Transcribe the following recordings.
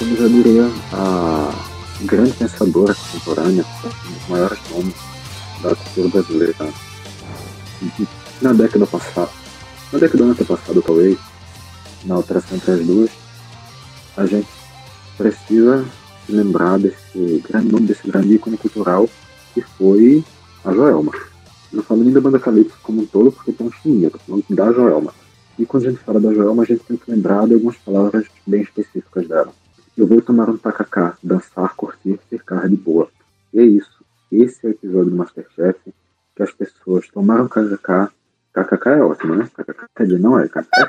como já diria a grande pensadora contemporânea, um dos maiores nomes da cultura brasileira na década passada, na década antepassada talvez, na alteração entre as duas, a gente precisa se lembrar desse grande nome, desse grande ícone cultural que foi a Joelma. Não falo nem da banda Calypso como um todo, porque tem um chininha, tô falando da Joelma. E quando a gente fala da Joelma, a gente tem que lembrar de algumas palavras bem específicas dela. Eu vou tomar um tacacá, dançar, curtir, ficar de boa. E é isso. Esse é o episódio do Masterchef que as pessoas tomaram kkk. KKK é ótimo, né? KKK não é, KKK é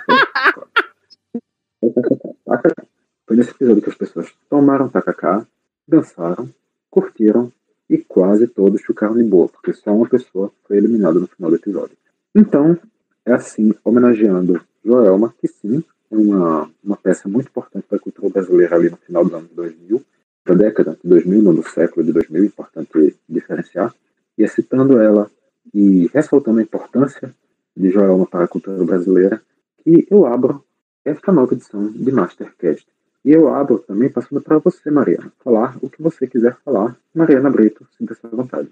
KKK. Foi nesse episódio que as pessoas tomaram tacacá, dançaram, curtiram e quase todos ficaram de boa, porque só uma pessoa foi eliminada no final do episódio. Então, é assim, homenageando Joelma, que sim, é uma, uma peça muito importante para a cultura brasileira ali no final dos anos 2000, da década de 2000, não do século de 2000, importante diferenciar, e é citando ela e ressaltando a importância de Joelma para a cultura brasileira, que eu abro esta nova edição de Mastercast. E eu abro também passando para você, Mariana, falar o que você quiser falar. Mariana Brito, sinta-se à vontade.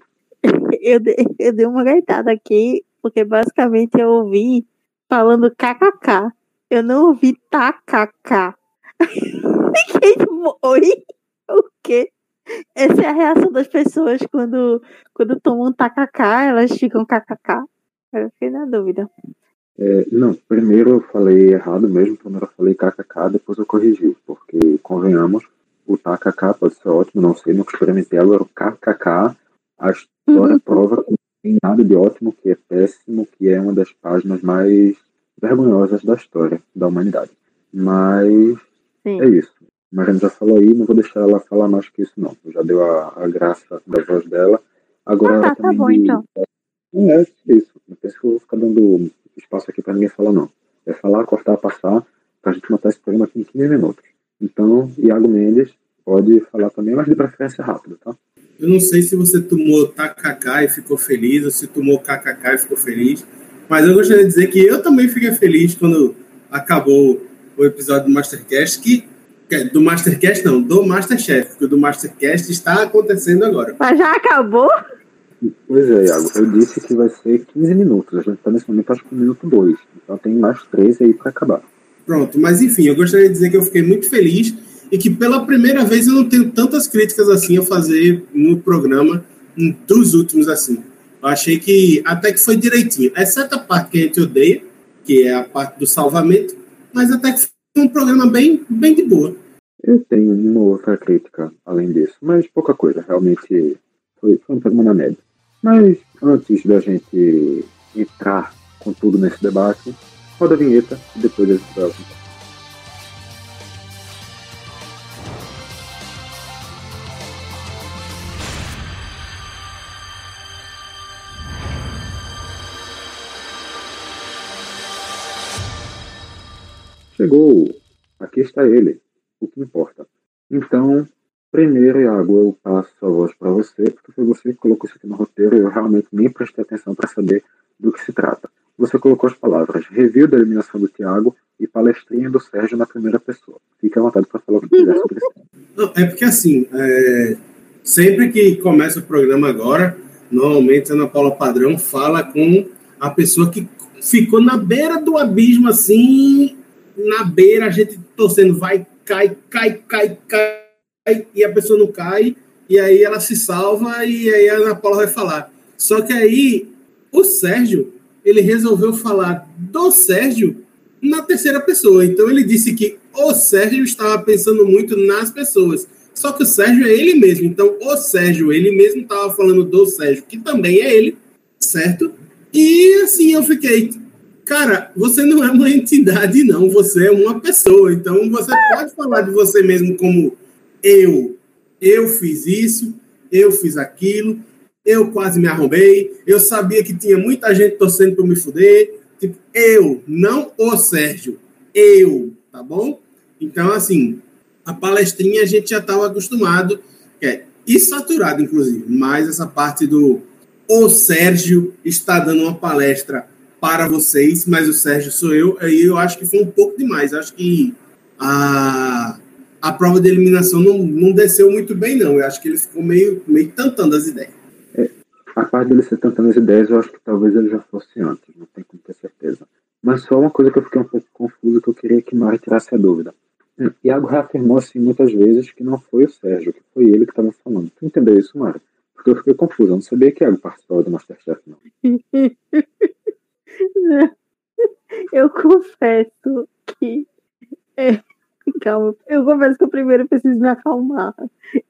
Eu dei, eu dei uma gaitada aqui, porque basicamente eu ouvi falando kkk. Eu não ouvi takk. Oi? O quê? Essa é a reação das pessoas quando, quando tomam kkk, elas ficam kkk. Eu fiquei na dúvida. É, não, primeiro eu falei errado mesmo, primeiro eu falei kkk, depois eu corrigi, porque convenhamos, o kkk pode ser ótimo, não sei, nunca experimentei agora o kkk, a história uhum. prova que não tem nada de ótimo, que é péssimo, que é uma das páginas mais vergonhosas da história da humanidade. Mas Sim. é isso. Mas a gente já falou aí, não vou deixar ela falar mais que isso não. Já deu a, a graça da voz dela. Agora ah, tá, tá bom, então. É, é isso. Não penso que eu vou ficar dando espaço aqui para ninguém falar, não. É falar, cortar, passar, para a gente matar esse programa aqui em 15 minutos. Então, Iago Mendes pode falar também, mas de preferência rápido, tá? Eu não sei se você tomou TKK e ficou feliz, ou se tomou KKK e ficou feliz, mas eu gostaria de dizer que eu também fiquei feliz quando acabou o episódio do Mastercast, que do Mastercast não, do Masterchef, porque o do Mastercast está acontecendo agora. Mas já acabou? Pois é, Iago, eu disse que vai ser 15 minutos. A gente está nesse momento, acho que no minuto 2. Então tem mais 13 aí para acabar. Pronto, mas enfim, eu gostaria de dizer que eu fiquei muito feliz e que pela primeira vez eu não tenho tantas críticas assim a fazer no programa dos últimos assim. Eu achei que até que foi direitinho, exceto a parte que a gente odeia, que é a parte do salvamento, mas até que foi um programa bem, bem de boa. Eu tenho uma outra crítica além disso, mas pouca coisa, realmente foi, foi um programa na média. Mas antes da gente entrar com tudo nesse debate, roda a vinheta e depois a gente vai Chegou! Aqui está ele, o que importa. Então, Primeiro, Iago, eu passo a voz para você, porque foi você que colocou isso aqui no roteiro e eu realmente nem prestei atenção para saber do que se trata. Você colocou as palavras review da eliminação do Thiago e palestrinha do Sérgio na primeira pessoa. Fique à vontade para falar o que quiser sobre isso. É porque assim, é... sempre que começa o programa agora, normalmente a Ana Paula Padrão fala com a pessoa que ficou na beira do abismo, assim, na beira, a gente torcendo, vai, cai, cai, cai, cai e a pessoa não cai, e aí ela se salva e aí a Ana Paula vai falar. Só que aí o Sérgio, ele resolveu falar do Sérgio na terceira pessoa. Então ele disse que o Sérgio estava pensando muito nas pessoas. Só que o Sérgio é ele mesmo. Então o Sérgio, ele mesmo estava falando do Sérgio, que também é ele, certo? E assim eu fiquei, cara, você não é uma entidade, não, você é uma pessoa. Então você pode falar de você mesmo como eu. Eu fiz isso, eu fiz aquilo, eu quase me arrombei, eu sabia que tinha muita gente torcendo para me fuder. Tipo, eu, não o Sérgio, eu, tá bom? Então, assim, a palestrinha a gente já estava acostumado, é, e saturado, inclusive, mas essa parte do o Sérgio está dando uma palestra para vocês, mas o Sérgio sou eu, aí eu acho que foi um pouco demais. Acho que a a prova de eliminação não, não desceu muito bem, não. Eu acho que ele ficou meio, meio tantando as ideias. É, a parte dele ser tantando as ideias, eu acho que talvez ele já fosse antes, não tenho como ter certeza. Mas só uma coisa que eu fiquei um pouco confuso, que eu queria que Mari tirasse a dúvida. Hum, Iago reafirmou assim muitas vezes que não foi o Sérgio, que foi ele que estava falando. Tu entendeu isso, Mari? Porque eu fiquei confuso, eu não sabia que Iago participava do Masterchef, não. eu confesso que. É, calma, eu confesso que eu primeiro preciso me acalmar.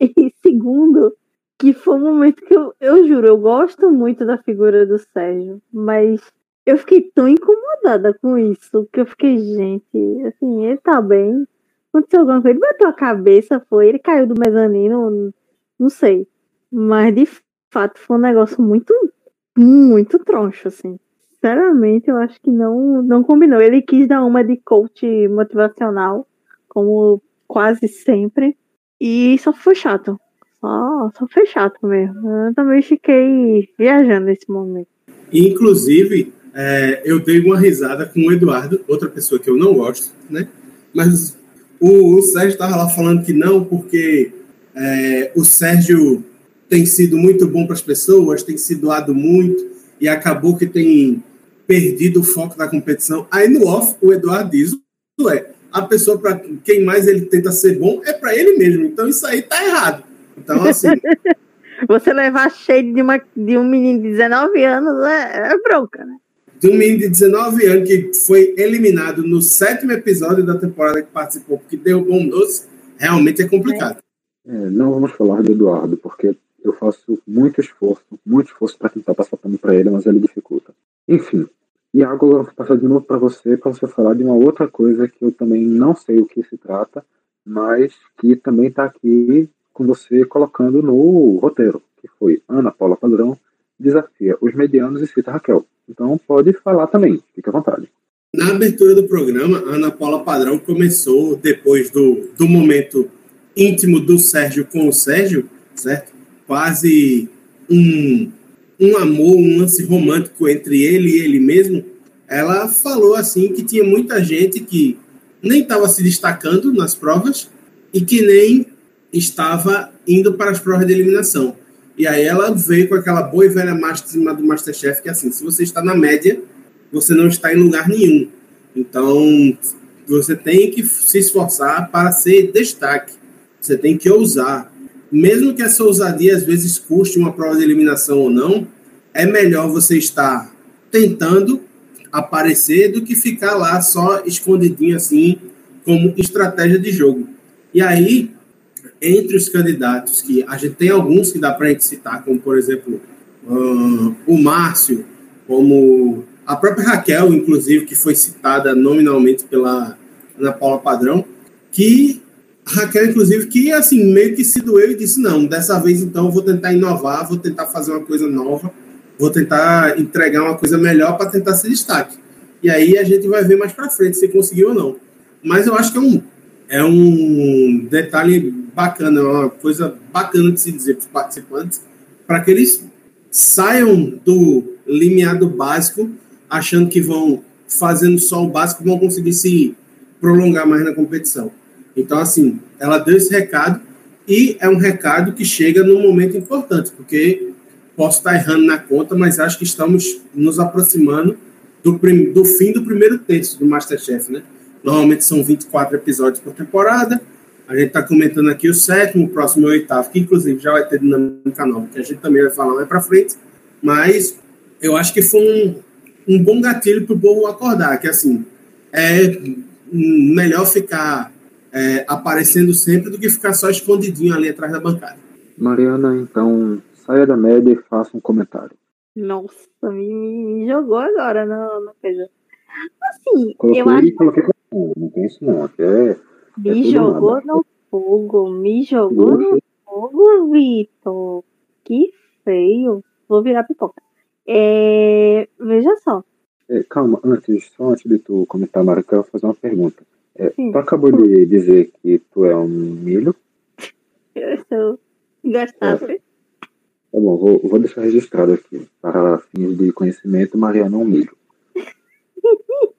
E segundo, que foi um momento que eu, eu juro, eu gosto muito da figura do Sérgio, mas eu fiquei tão incomodada com isso que eu fiquei, gente, assim, ele tá bem. Aconteceu alguma coisa, ele bateu a cabeça, foi, ele caiu do mezanino, não sei. Mas de fato foi um negócio muito, muito troncho, assim. Sinceramente, eu acho que não, não combinou. Ele quis dar uma de coach motivacional, como quase sempre, e só foi chato. Só, só foi chato mesmo. Eu também fiquei viajando nesse momento. Inclusive, é, eu dei uma risada com o Eduardo, outra pessoa que eu não gosto, né? Mas o, o Sérgio estava lá falando que não, porque é, o Sérgio tem sido muito bom para as pessoas, tem se doado muito e acabou que tem perdido o foco da competição. Aí no off, o Eduardo diz: é, a pessoa para quem mais ele tenta ser bom é para ele mesmo. Então isso aí tá errado. Então, assim. Você levar cheio de, uma, de um menino de 19 anos é, é bronca, né? de um menino de 19 anos que foi eliminado no sétimo episódio da temporada que participou, porque deu bom doce, realmente é complicado. É, não vamos falar do Eduardo, porque eu faço muito esforço, muito esforço para tentar passar pano para ele, mas ele dificulta. Enfim, Iago, eu vou passar de novo para você, para você falar de uma outra coisa que eu também não sei o que se trata, mas que também está aqui com você colocando no roteiro, que foi Ana Paula Padrão desafia os medianos e cita Raquel. Então pode falar também, fique à vontade. Na abertura do programa, Ana Paula Padrão começou, depois do, do momento íntimo do Sérgio com o Sérgio, certo? Quase um, um amor, um lance romântico entre ele e ele mesmo. Ela falou assim que tinha muita gente que nem estava se destacando nas provas e que nem estava indo para as provas de eliminação. E aí ela veio com aquela boa e velha máxima do Masterchef, que é assim, se você está na média, você não está em lugar nenhum. Então, você tem que se esforçar para ser destaque. Você tem que ousar. Mesmo que essa ousadia às vezes custe uma prova de eliminação ou não, é melhor você estar tentando aparecer do que ficar lá só escondidinho assim, como estratégia de jogo. E aí, entre os candidatos, que a gente tem alguns que dá para gente citar, como por exemplo uh, o Márcio, como a própria Raquel, inclusive, que foi citada nominalmente pela Ana Paula Padrão, que Raquel, inclusive, que assim, meio que se doeu e disse: não, dessa vez então vou tentar inovar, vou tentar fazer uma coisa nova, vou tentar entregar uma coisa melhor para tentar se destaque. E aí a gente vai ver mais para frente se conseguiu ou não. Mas eu acho que é um, é um detalhe bacana, uma coisa bacana de se dizer para os participantes, para que eles saiam do limiado básico, achando que vão fazendo só o básico, vão conseguir se prolongar mais na competição. Então, assim, ela deu esse recado e é um recado que chega num momento importante, porque posso estar errando na conta, mas acho que estamos nos aproximando do, do fim do primeiro terço do Masterchef, né? Normalmente são 24 episódios por temporada, a gente está comentando aqui o sétimo, o próximo é o oitavo, que inclusive já vai ter dinâmica nova, que a gente também vai falar mais para frente. Mas eu acho que foi um, um bom gatilho para o povo acordar, que assim, é melhor ficar é, aparecendo sempre do que ficar só escondidinho ali atrás da bancada. Mariana, então, saia da média e faça um comentário. Nossa, me, me jogou agora na, na coisa. Assim, coloquei, eu acho. Coloquei, não tem isso não, aqui é me é jogou nada. no fogo, me jogou no fogo, Vitor. Que feio. Vou virar pipoca. É, veja só. É, calma, antes, só antes de tu comentar, Mara, eu quero fazer uma pergunta. É, tu acabou de dizer que tu é um milho? Eu sou gostado. É. Tá bom, vou, vou deixar registrado aqui. Para fins de conhecimento, Mariana é um milho.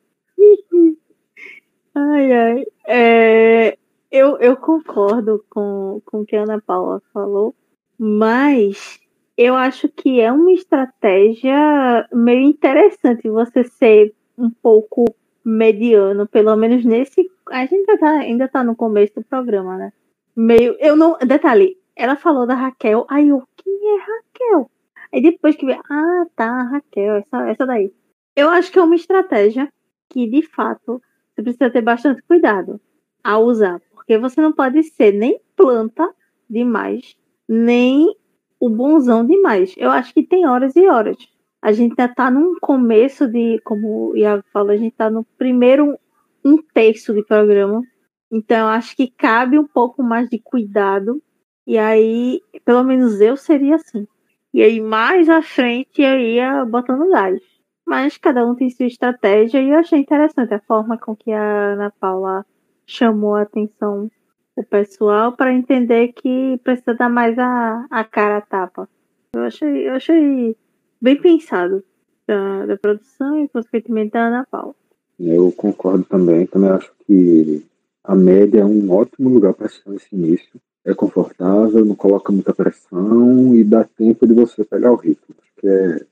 Ai, ai. É, eu, eu concordo com, com o que a Ana Paula falou, mas eu acho que é uma estratégia meio interessante você ser um pouco mediano, pelo menos nesse. A gente ainda tá, ainda tá no começo do programa, né? Meio. Eu não. Detalhe, ela falou da Raquel, aí eu, quem é Raquel? Aí depois que vê, ah, tá, Raquel, essa, essa daí. Eu acho que é uma estratégia que, de fato, você precisa ter bastante cuidado ao usar, porque você não pode ser nem planta demais, nem o bonzão demais. Eu acho que tem horas e horas. A gente já tá num começo de, como o Iago falou, a gente tá no primeiro um terço de programa. Então, acho que cabe um pouco mais de cuidado. E aí, pelo menos eu seria assim. E aí, mais à frente, eu ia botando gás. Mas cada um tem sua estratégia e eu achei interessante a forma com que a Ana Paula chamou a atenção o pessoal para entender que precisa dar mais a, a cara a tapa. Eu achei, eu achei bem pensado da, da produção e consequentemente da Ana Paula. Eu concordo também, também acho que a média é um ótimo lugar para assistir esse início. É confortável, não coloca muita pressão e dá tempo de você pegar o ritmo. Acho que é,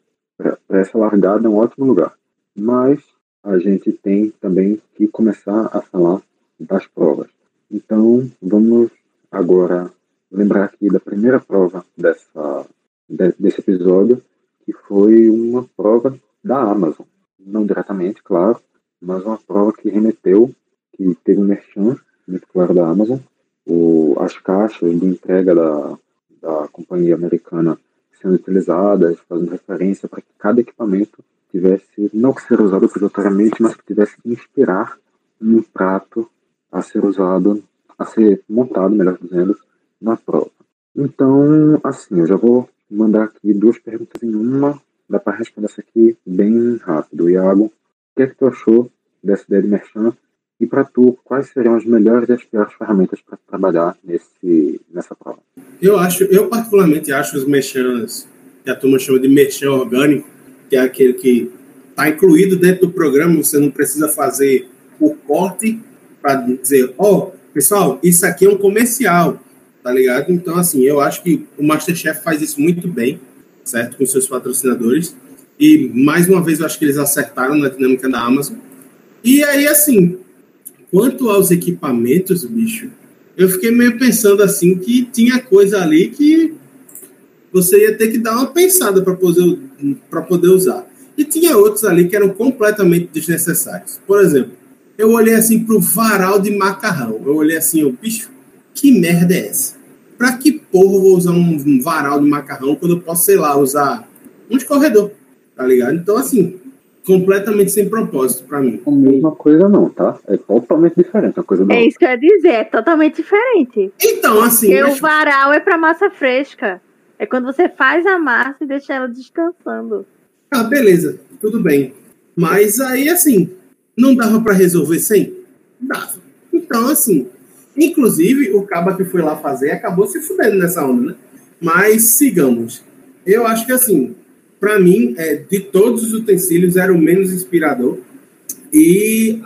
para essa largada é um ótimo lugar. Mas a gente tem também que começar a falar das provas. Então, vamos agora lembrar aqui da primeira prova dessa, desse episódio, que foi uma prova da Amazon. Não diretamente, claro, mas uma prova que remeteu, que teve um merchan muito claro da Amazon, o, as caixas de entrega da, da companhia americana sendo utilizadas, fazendo referência para que cada equipamento tivesse, não que ser usado obrigatoriamente, mas que tivesse que inspirar um prato a ser usado, a ser montado, melhor dizendo, na prova. Então, assim, eu já vou mandar aqui duas perguntas em uma. Dá para responder essa aqui bem rápido. Iago, o que é que tu achou dessa ideia de merchan? E para tu, quais seriam as melhores e as piores ferramentas para trabalhar nesse, nessa prova? Eu acho, eu particularmente acho os merchans, que a turma chama de merchan orgânico, que é aquele que está incluído dentro do programa, você não precisa fazer o corte para dizer, ó, oh, pessoal, isso aqui é um comercial, tá ligado? Então, assim, eu acho que o Masterchef faz isso muito bem, certo? Com seus patrocinadores. E, mais uma vez, eu acho que eles acertaram na dinâmica da Amazon. E aí, assim, Quanto aos equipamentos, bicho, eu fiquei meio pensando assim que tinha coisa ali que você ia ter que dar uma pensada para poder, poder usar. E tinha outros ali que eram completamente desnecessários. Por exemplo, eu olhei assim para o varal de macarrão. Eu olhei assim, o bicho, que merda é essa? Para que porra eu vou usar um varal de macarrão quando eu posso, sei lá, usar um escorredor? Tá ligado? Então, assim, completamente sem propósito para mim. A mesma coisa não, tá? É totalmente diferente a coisa É isso que eu ia dizer, é totalmente diferente. Então, assim... Porque acho... o varal é para massa fresca. É quando você faz a massa e deixa ela descansando. Ah, beleza, tudo bem. Mas aí, assim, não dava para resolver sem? Dava. Então, assim, inclusive, o caba que foi lá fazer acabou se fudendo nessa onda, né? Mas sigamos. Eu acho que, assim, para mim, é, de todos os utensílios, era o menos inspirador. E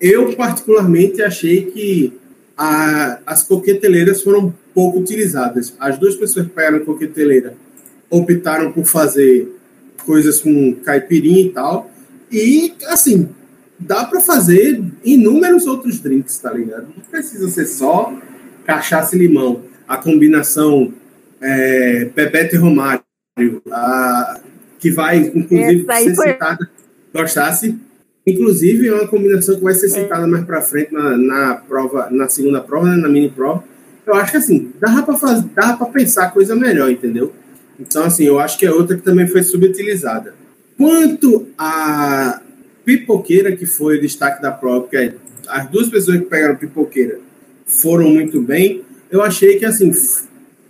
eu, particularmente, achei que a, as coqueteleiras foram pouco utilizadas. As duas pessoas que pegaram coqueteleira optaram por fazer coisas com caipirinha e tal. E, assim, dá para fazer inúmeros outros drinks, tá ligado? Não precisa ser só cachaça e limão. A combinação é, Pepete e Romário, a, que vai, inclusive, ser foi... citada. Gostasse? Inclusive, é uma combinação que vai ser é. citada é. mais para frente na, na prova, na segunda prova, né, na mini prova. Eu acho que assim, dava para fazer, dava para pensar coisa melhor, entendeu? Então, assim, eu acho que é outra que também foi subutilizada. Quanto a pipoqueira, que foi o destaque da prova, que é, as duas pessoas que pegaram pipoqueira foram muito bem, eu achei que, assim,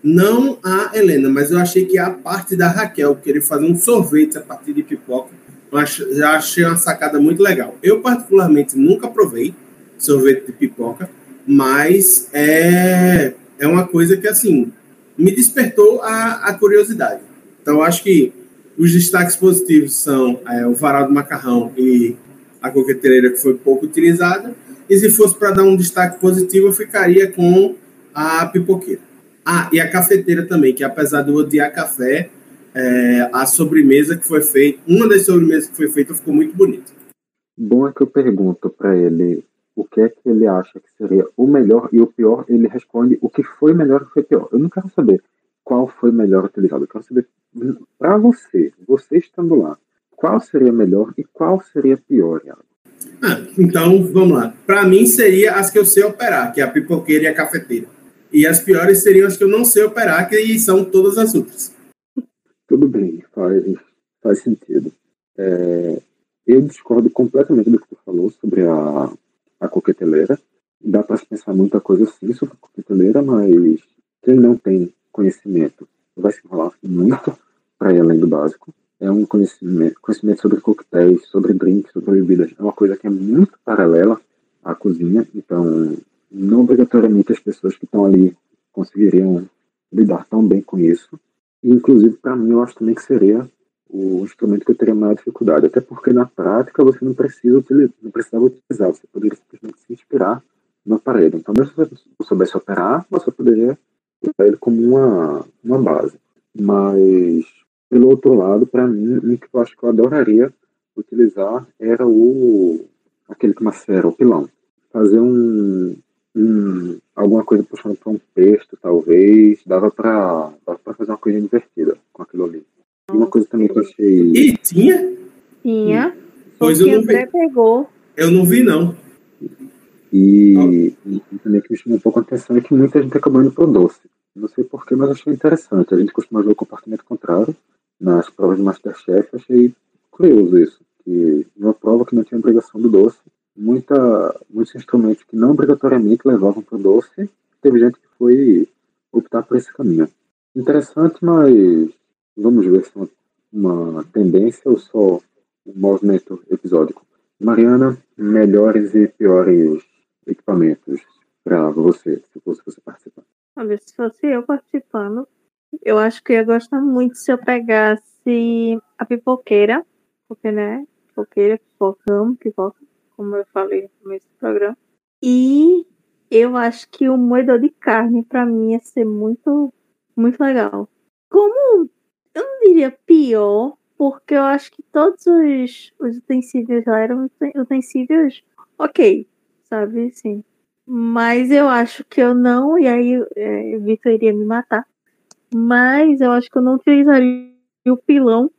não a Helena, mas eu achei que a parte da Raquel, querer fazer um sorvete a partir de pipoca, já achei uma sacada muito legal. Eu, particularmente, nunca provei sorvete de pipoca, mas é, é uma coisa que, assim, me despertou a, a curiosidade. Então, acho que os destaques positivos são é, o varal do macarrão e a coqueteleira, que foi pouco utilizada, E se fosse para dar um destaque positivo, eu ficaria com a pipoqueira. Ah, e a cafeteira também, que apesar de eu odiar café, é, a sobremesa que foi feita, uma das sobremesas que foi feita ficou muito bonita. Bom é que eu pergunto para ele o que é que ele acha que seria o melhor e o pior, ele responde o que foi melhor e o que foi pior. Eu não quero saber qual foi melhor utilizado, eu quero saber para você, você estando lá, qual seria melhor e qual seria pior, Iago? Ah, então, vamos lá. Para mim, seria as que eu sei operar, que é a pipoqueira e a cafeteira. E as piores seriam as que eu não sei operar, que são todas as outras. Tudo bem, faz, faz sentido. É, eu discordo completamente do que tu falou sobre a, a coqueteleira. Dá para pensar muita coisa sim sobre a coqueteleira, mas quem não tem conhecimento vai se enrolar muito para ir além do básico é um conhecimento, conhecimento sobre coquetéis, sobre drinks, sobre bebidas. É uma coisa que é muito paralela à cozinha, então não obrigatoriamente as pessoas que estão ali conseguiriam lidar tão bem com isso. E, inclusive, para mim, eu acho também que seria o instrumento que eu teria maior dificuldade, até porque na prática você não precisa utilizar, não precisava utilizar, você poderia simplesmente se inspirar no aparelho. Então, mesmo se você soubesse operar, você poderia usar ele como uma, uma base. Mas pelo outro lado, para mim, o que eu acho que eu adoraria utilizar era o aquele que macera, o pilão. Fazer um, um alguma coisa puxando para um pesto, talvez, dava para fazer uma coisa divertida com aquilo ali. E uma coisa também que eu achei. E tinha? Tinha. Pois eu não vi. pegou. Eu não vi, não. E, e, também que me chamou um pouco a atenção é que muita gente acabou indo pro doce. Não sei porquê, mas achei interessante. A gente costuma ver o comportamento contrário nas provas de Masterchef, achei curioso isso, que uma prova que não tinha obrigação do doce, muita, muitos instrumentos que não obrigatoriamente levavam para o doce, teve gente que foi optar por esse caminho. Interessante, mas vamos ver se é uma, uma tendência ou só um movimento episódico. Mariana, melhores e piores equipamentos para você, se fosse você participar? Olha, se fosse eu participando, eu acho que ia gostar muito se eu pegasse a pipoqueira, porque, né? Pipoqueira, pipocão, pipoca, como eu falei no começo do programa. E eu acho que o moedor de carne, para mim, ia ser muito, muito legal. Como, eu não diria pior, porque eu acho que todos os, os utensílios lá eram utensílios ok, sabe? Sim. Mas eu acho que eu não, e aí é, Vitor iria me matar. Mas eu acho que eu não utilizaria o pilão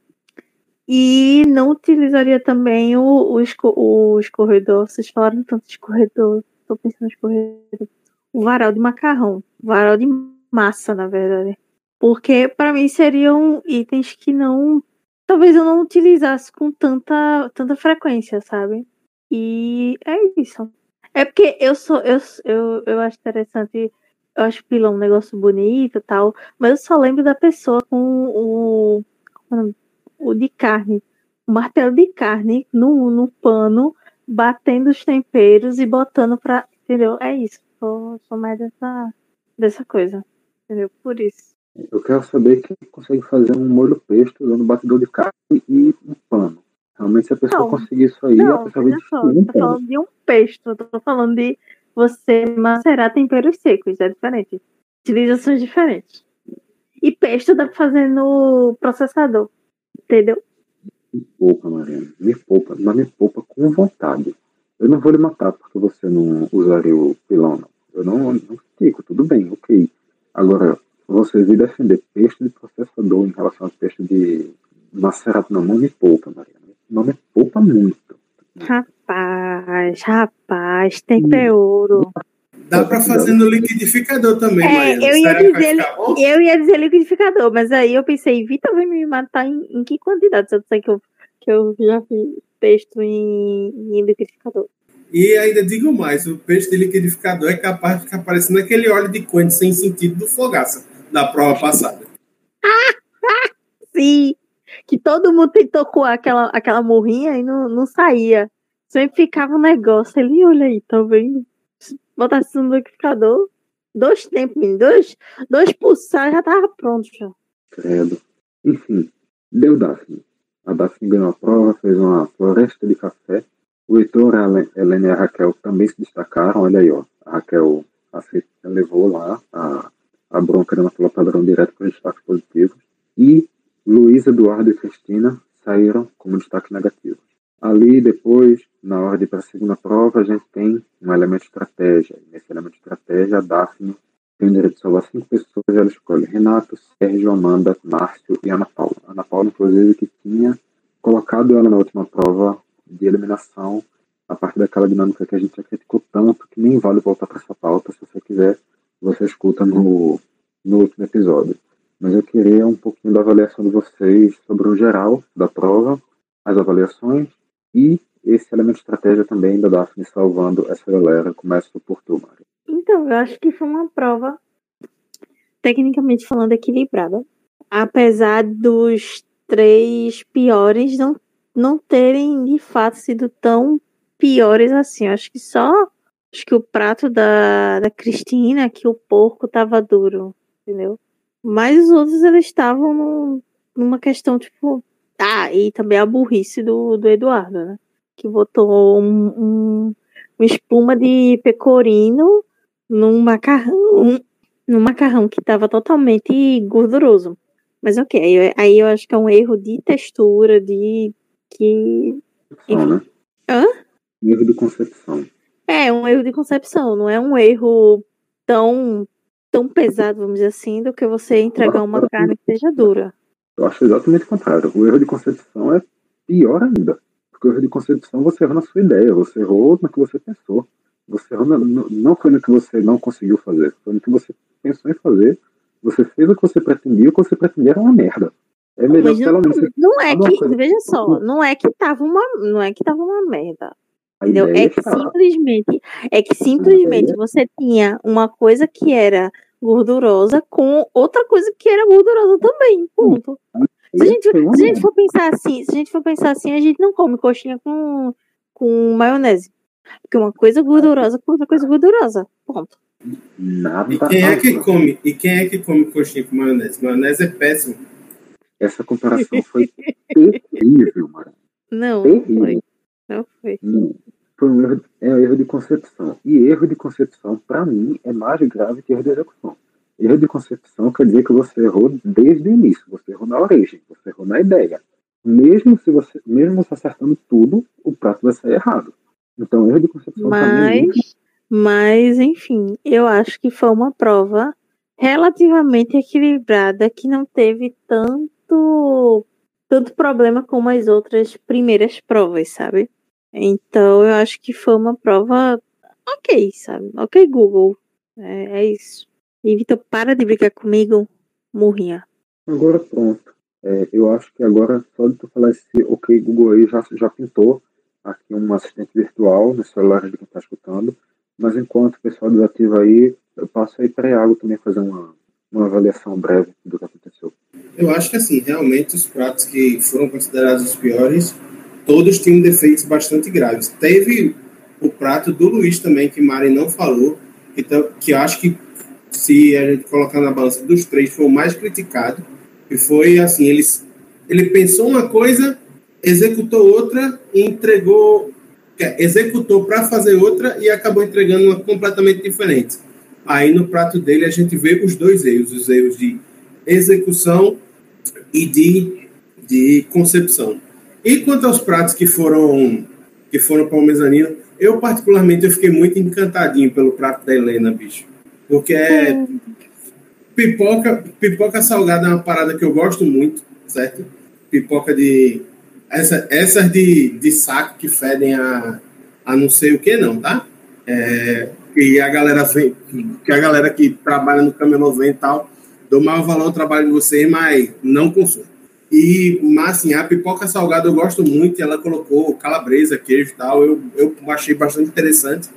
e não utilizaria também o, o, esco, o escorredor. Vocês falaram tanto de escorredor. Estou pensando no escorredor. O varal de macarrão. Varal de massa, na verdade. Porque para mim seriam itens que não. Talvez eu não utilizasse com tanta, tanta frequência, sabe? E é isso. É porque eu sou. Eu, eu, eu acho interessante eu acho pilão um negócio bonito e tal, mas eu só lembro da pessoa com o, o de carne, o martelo de carne no, no pano, batendo os temperos e botando pra. Entendeu? É isso. Sou, sou mais dessa, dessa coisa. Entendeu? Por isso. Eu quero saber quem consegue fazer um molho pesto usando batedor de carne e um pano. Realmente, se a pessoa não, conseguir isso aí, não, a pessoa vai descobrir. Eu tô falando de um pesto, eu tô falando de você macerar temperos secos, é diferente. Utilizações diferentes. E pesto dá pra fazer no processador, entendeu? Me poupa, Mariana. Me poupa, mas me poupa com vontade. Eu não vou lhe matar porque você não usaria o pilão, não. Eu não, não fico, tudo bem, ok. Agora, você vir defender peixe de processador em relação a peixe de macerado na mão, me poupa, Mariana. Não me poupa muito. Rapaz, rapaz, tem ouro. Dá para fazer no liquidificador também, é, Eu ia, dizer, eu ia dizer liquidificador, mas aí eu pensei, Vitor vai me matar em, em que quantidade? Se eu disser que eu, que eu já fiz texto em, em liquidificador. E ainda digo mais, o peixe de liquidificador é capaz de ficar parecendo aquele óleo de coentro sem sentido do fogaça da prova passada. Sim, que todo mundo tentou coar aquela, aquela morrinha e não, não saía. Sempre ficava um negócio ali, olha aí, tá vendo? Botasse no liquidificador, dois tempos, dois, dois pulsar já tava pronto já. Credo. Enfim, deu Daphne. A Daphne ganhou a prova, fez uma floresta de café. O Heitor, a Helena e a Raquel também se destacaram. Olha aí, ó. A Raquel a levou lá a, a bronca da pela padrão direto para os destaques positivos. E Luiz, Eduardo e Cristina saíram como destaque negativo. Ali, depois, na ordem para a segunda prova, a gente tem um elemento de estratégia. Nesse elemento de estratégia, a Daphne tem o direito de salvar cinco pessoas ela escolhe Renato, Sérgio, Amanda, Márcio e Ana Paula. Ana Paula, inclusive, que tinha colocado ela na última prova de eliminação a partir daquela dinâmica que a gente já criticou tanto que nem vale voltar para essa pauta. Se você quiser, você escuta no, no último episódio. Mas eu queria um pouquinho da avaliação de vocês sobre o geral da prova, as avaliações e esse elemento de estratégia também da Daphne salvando essa galera. Começa por tu, Mari. Então, eu acho que foi uma prova, tecnicamente falando, equilibrada. Apesar dos três piores não não terem de fato sido tão piores assim. Eu acho que só acho que o prato da, da Cristina, que o porco tava duro, entendeu? Mas os outros eles estavam numa questão tipo. Ah, e também a burrice do, do Eduardo, né? Que botou um, um, uma espuma de pecorino num macarrão, num macarrão que estava totalmente gorduroso. Mas ok, aí, aí eu acho que é um erro de textura, de que. Enfim. Né? Hã? Erro de concepção. É, um erro de concepção, não é um erro tão, tão pesado, vamos dizer assim, do que você entregar uma carne que seja dura. Eu acho exatamente o contrário. O erro de concepção é pior ainda. Porque o erro de concepção você errou na sua ideia, você errou no que você pensou. Você errou no, não foi no que você não conseguiu fazer, foi no que você pensou em fazer. Você fez o que você pretendia, o que você pretendia era uma merda. É melhor não, não é que, veja só, não é que tava uma, não é que tava uma merda. Entendeu? É que simplesmente, é que simplesmente você tinha uma coisa que era gordurosa com outra coisa que era gordurosa também. Ponto. Se a, gente, se a gente for pensar assim, se a gente for pensar assim, a gente não come coxinha com, com maionese. Porque uma coisa gordurosa com outra coisa gordurosa. Ponto. Nada. E quem é que come? E quem é que come coxinha com maionese? Maionese é péssimo. Essa comparação foi terrível, mano. Não, terrível. foi. Não foi. Não. Foi um erro, é um erro de concepção. E erro de concepção, para mim, é mais grave que erro de execução. Erro de concepção quer dizer que você errou desde o início, você errou na origem, você errou na ideia. Mesmo se você, mesmo você acertando tudo, o prato vai sair errado. Então, erro de concepção mas, mim, mas, enfim, eu acho que foi uma prova relativamente equilibrada que não teve tanto tanto, tanto problema como as outras primeiras provas, sabe? Então eu acho que foi uma prova ok, sabe? Ok, Google. É, é isso. E Vitor, para de brigar comigo, morrinha. Agora pronto. É, eu acho que agora, só de tu falar esse ok Google aí, já, já pintou aqui um assistente virtual no celular de quem está escutando. Mas enquanto o pessoal desativa aí, eu passo aí para Iago também fazer uma, uma avaliação breve do que aconteceu. Eu acho que assim, realmente os pratos que foram considerados os piores, todos tinham defeitos bastante graves. Teve o prato do Luiz também, que Mari não falou, que, que acho que se a gente colocar na balança dos três, foi o mais criticado, e foi assim, eles, ele pensou uma coisa, executou outra e entregou, executou para fazer outra e acabou entregando uma completamente diferente. Aí no prato dele a gente vê os dois erros, os erros de execução e de, de concepção. E quanto aos pratos que foram que foram para o mezanino, eu particularmente eu fiquei muito encantadinho pelo prato da Helena, bicho. Porque é pipoca, pipoca salgada é uma parada que eu gosto muito, certo? Pipoca de essa, essas de, de saco que fedem a, a não sei o que não, tá? É, que a galera vem, que a galera que trabalha no camelô vem e tal, dou maior valor ao trabalho de vocês, mas não consumo. E, mas assim, a pipoca salgada eu gosto muito, ela colocou calabresa, queijo e tal, eu, eu achei bastante interessante.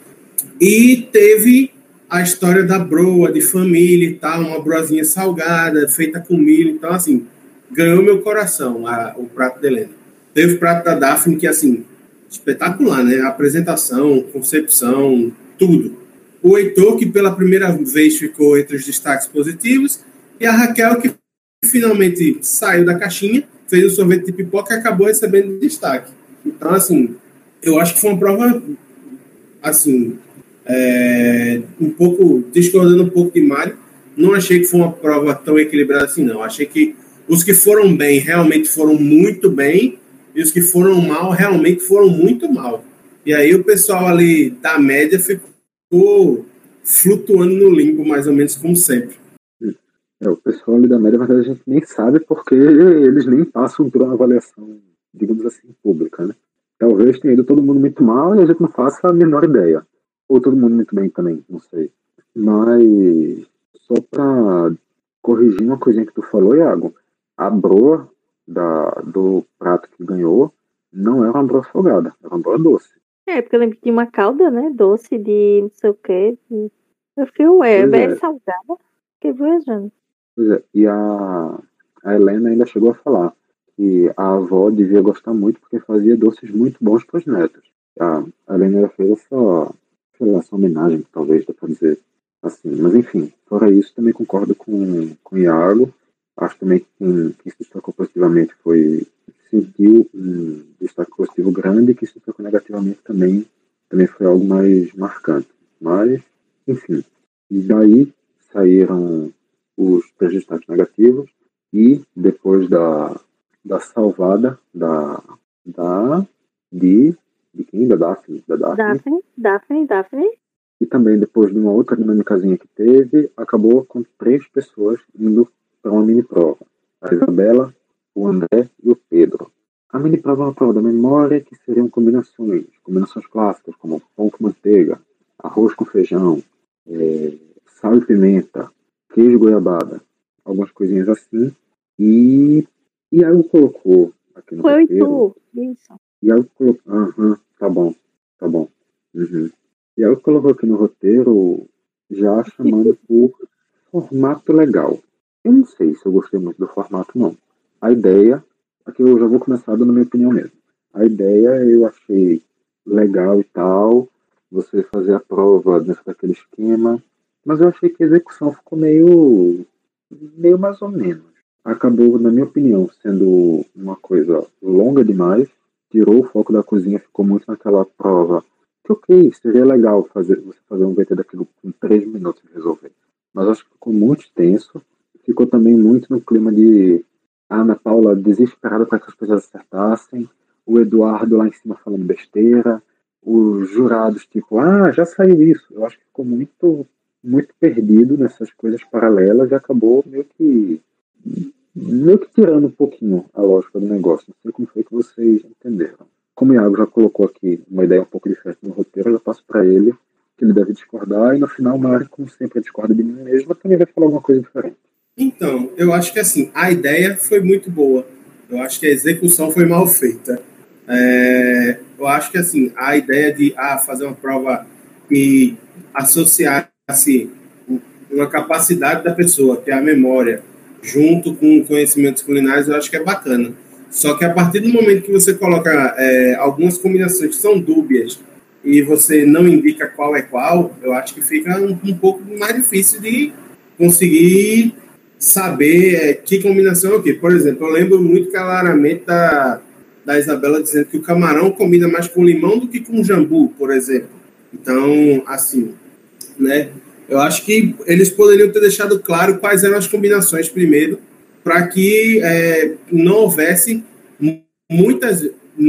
E teve a história da broa, de família e tal, uma broazinha salgada, feita com milho, então assim, ganhou meu coração a, o prato da Helena. Teve o prato da Daphne, que assim, espetacular, né? A apresentação, concepção, tudo o Heitor, que pela primeira vez ficou entre os destaques positivos, e a Raquel, que finalmente saiu da caixinha, fez o sorvete de pipoca e acabou recebendo destaque. Então, assim, eu acho que foi uma prova, assim, é, um pouco, discordando um pouco de Mário, não achei que foi uma prova tão equilibrada assim, não. Achei que os que foram bem realmente foram muito bem e os que foram mal realmente foram muito mal. E aí o pessoal ali da média ficou flutuando no limbo, mais ou menos como sempre. É, o pessoal ali da média, na verdade, a gente nem sabe porque eles nem passam por uma avaliação, digamos assim, pública, né? Talvez tenha ido todo mundo muito mal e a gente não faça a menor ideia. Ou todo mundo muito bem também, não sei. Mas, só para corrigir uma coisinha que tu falou, Iago, a broa da, do prato que ganhou não era uma broa salgada, era uma broa doce. É, porque eu lembro que tinha uma calda, né? Doce de não sei o quê. Eu fiquei, ué, é. é salgada? Fiquei viajando. É, e a, a Helena ainda chegou a falar que a avó devia gostar muito porque fazia doces muito bons para os netos. A, Helena fez essa, essa homenagem, talvez, dá para dizer assim. Mas enfim, fora isso, também concordo com, com o Iago. Acho também que quem, quem se destacou positivamente foi sentiu um destaque positivo grande que se destacou negativamente também também foi algo mais marcante. Mas, enfim, e daí saíram os destaques negativos e depois da, da salvada da, da de, de quem? Da Daphne? Da Daphne. Daphne, Daphne, Daphne. E também depois de uma outra dinâmicazinha que teve, acabou com três pessoas indo para uma mini prova. A Isabela, o André e o Pedro. A mini prova é uma prova da memória que seriam combinações, combinações clássicas como pão com manteiga, arroz com feijão, é, sal e pimenta, queijo goiabada, algumas coisinhas assim. E, aí colocou aqui no Foi roteiro. Isso. E aí colocou. Aham, tá bom, tá bom. Uhum. E aí colocou aqui no roteiro já chamando por formato legal. Eu não sei se eu gostei muito do formato, não. A ideia, aqui eu já vou começar dando minha opinião mesmo. A ideia eu achei legal e tal, você fazer a prova dentro daquele esquema, mas eu achei que a execução ficou meio, meio mais ou menos. Acabou, na minha opinião, sendo uma coisa longa demais, tirou o foco da cozinha, ficou muito naquela prova. Que ok, seria legal fazer, você fazer um VT daquilo com três minutos de resolver. Mas acho que ficou muito tenso. Ficou também muito no clima de a Ana Paula desesperada para que as pessoas acertassem, o Eduardo lá em cima falando besteira, os jurados tipo, ah, já saiu isso. Eu acho que ficou muito muito perdido nessas coisas paralelas e acabou meio que meio que tirando um pouquinho a lógica do negócio. Não sei como foi que vocês entenderam. Como o Iago já colocou aqui uma ideia um pouco diferente no roteiro, eu já passo para ele que ele deve discordar e no final o Mário, como sempre, discorda de mim mesmo, também vai falar alguma coisa diferente. Então, eu acho que assim, a ideia foi muito boa. Eu acho que a execução foi mal feita. É, eu acho que assim, a ideia de ah, fazer uma prova e associar assim, uma capacidade da pessoa, que é a memória, junto com conhecimentos culinários, eu acho que é bacana. Só que a partir do momento que você coloca é, algumas combinações que são dúbias e você não indica qual é qual, eu acho que fica um, um pouco mais difícil de conseguir saber é, que combinação é o quê. Por exemplo, eu lembro muito claramente da, da Isabela dizendo que o camarão combina mais com limão do que com jambu, por exemplo. Então, assim, né? Eu acho que eles poderiam ter deixado claro quais eram as combinações primeiro, para que é, não houvesse muitas.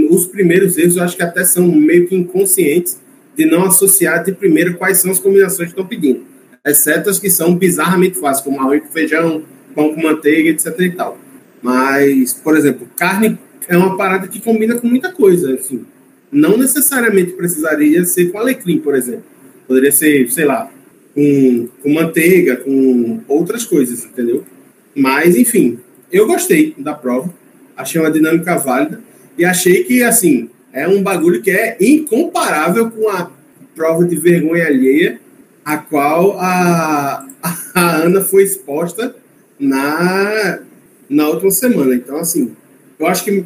Os primeiros erros, eu acho que até são meio que inconscientes de não associar de primeiro quais são as combinações que estão pedindo, exceto as que são bizarramente fáceis, como arroz com feijão, pão com manteiga, etc. e tal. Mas, por exemplo, carne é uma parada que combina com muita coisa, assim. Não necessariamente precisaria ser com alecrim, por exemplo Poderia ser, sei lá, com, com manteiga, com outras coisas, entendeu? Mas, enfim, eu gostei da prova, achei uma dinâmica válida e achei que, assim, é um bagulho que é incomparável com a prova de vergonha alheia a qual a, a Ana foi exposta na, na última semana. Então, assim, eu acho que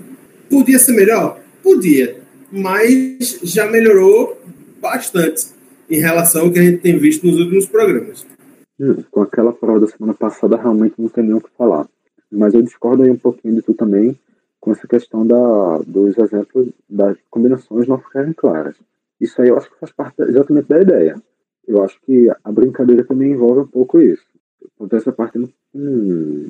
podia ser melhor? Podia, mas já melhorou bastante em relação ao que a gente tem visto nos últimos programas. Hum, com aquela prova da semana passada, realmente não tem nem o que falar. Mas eu discordo aí um pouquinho de tu também. com essa questão da, dos exemplos das combinações não ficarem claras. Isso aí eu acho que faz parte exatamente da ideia. Eu acho que a brincadeira também envolve um pouco isso. Quanto essa parte, não, hum,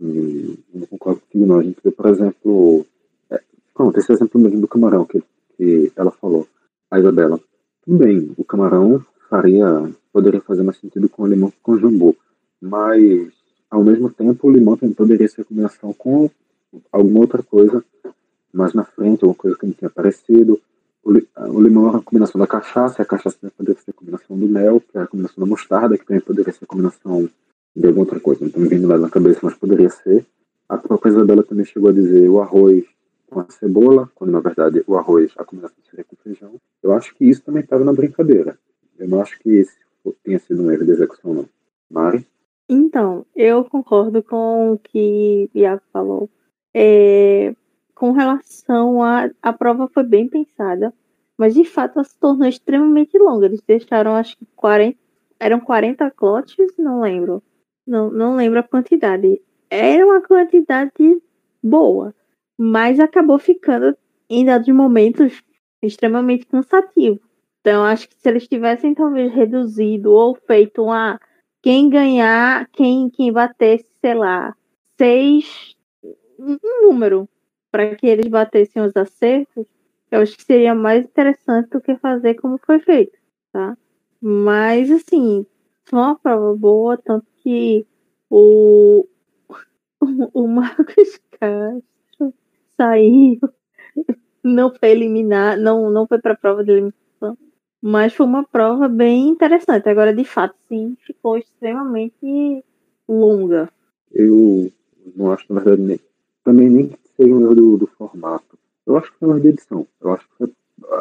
hum, não concordo contigo, não. A gente vê, por exemplo, é, pronto, esse exemplo mesmo do camarão que, que ela falou, a Isabela. Bem, o camarão faria, poderia fazer mais sentido com o limão que com o jambu, mas ao mesmo tempo o limão também poderia ser combinação com alguma outra coisa mais na frente, alguma coisa que não tinha aparecido. O, o limão é a combinação da cachaça, a cachaça também poderia ser combinação do mel, que é a combinação da mostarda, que também poderia ser combinação de alguma outra coisa. Não estou me vendo nada na cabeça, mas poderia ser. A própria Isabela também chegou a dizer o arroz com a cebola, quando na verdade o arroz, a combinação seria com feijão. Eu acho que isso também estava na brincadeira. Eu não acho que esse tenha sido um erro de execução, não. Mari? Então, eu concordo com o que Iago falou. É, com relação a. A prova foi bem pensada, mas de fato ela se tornou extremamente longa. Eles deixaram, acho que 40. Eram 40 clotes? Não lembro. Não, não lembro a quantidade. Era uma quantidade boa, mas acabou ficando, em dados momentos, extremamente cansativo. Então, acho que se eles tivessem talvez reduzido ou feito uma. Quem ganhar, quem, quem batesse, sei lá, seis um número para que eles batessem os acertos, eu acho que seria mais interessante do que fazer como foi feito, tá? Mas, assim, foi uma prova boa, tanto que o, o Marcos Castro saiu, não foi eliminar, não, não foi para a prova de eliminação, mas foi uma prova bem interessante. Agora, de fato, sim, ficou extremamente longa. Eu não acho, na verdade, também nem que seja um erro do, do, formato. Eu acho que foi um erro de edição. Eu acho que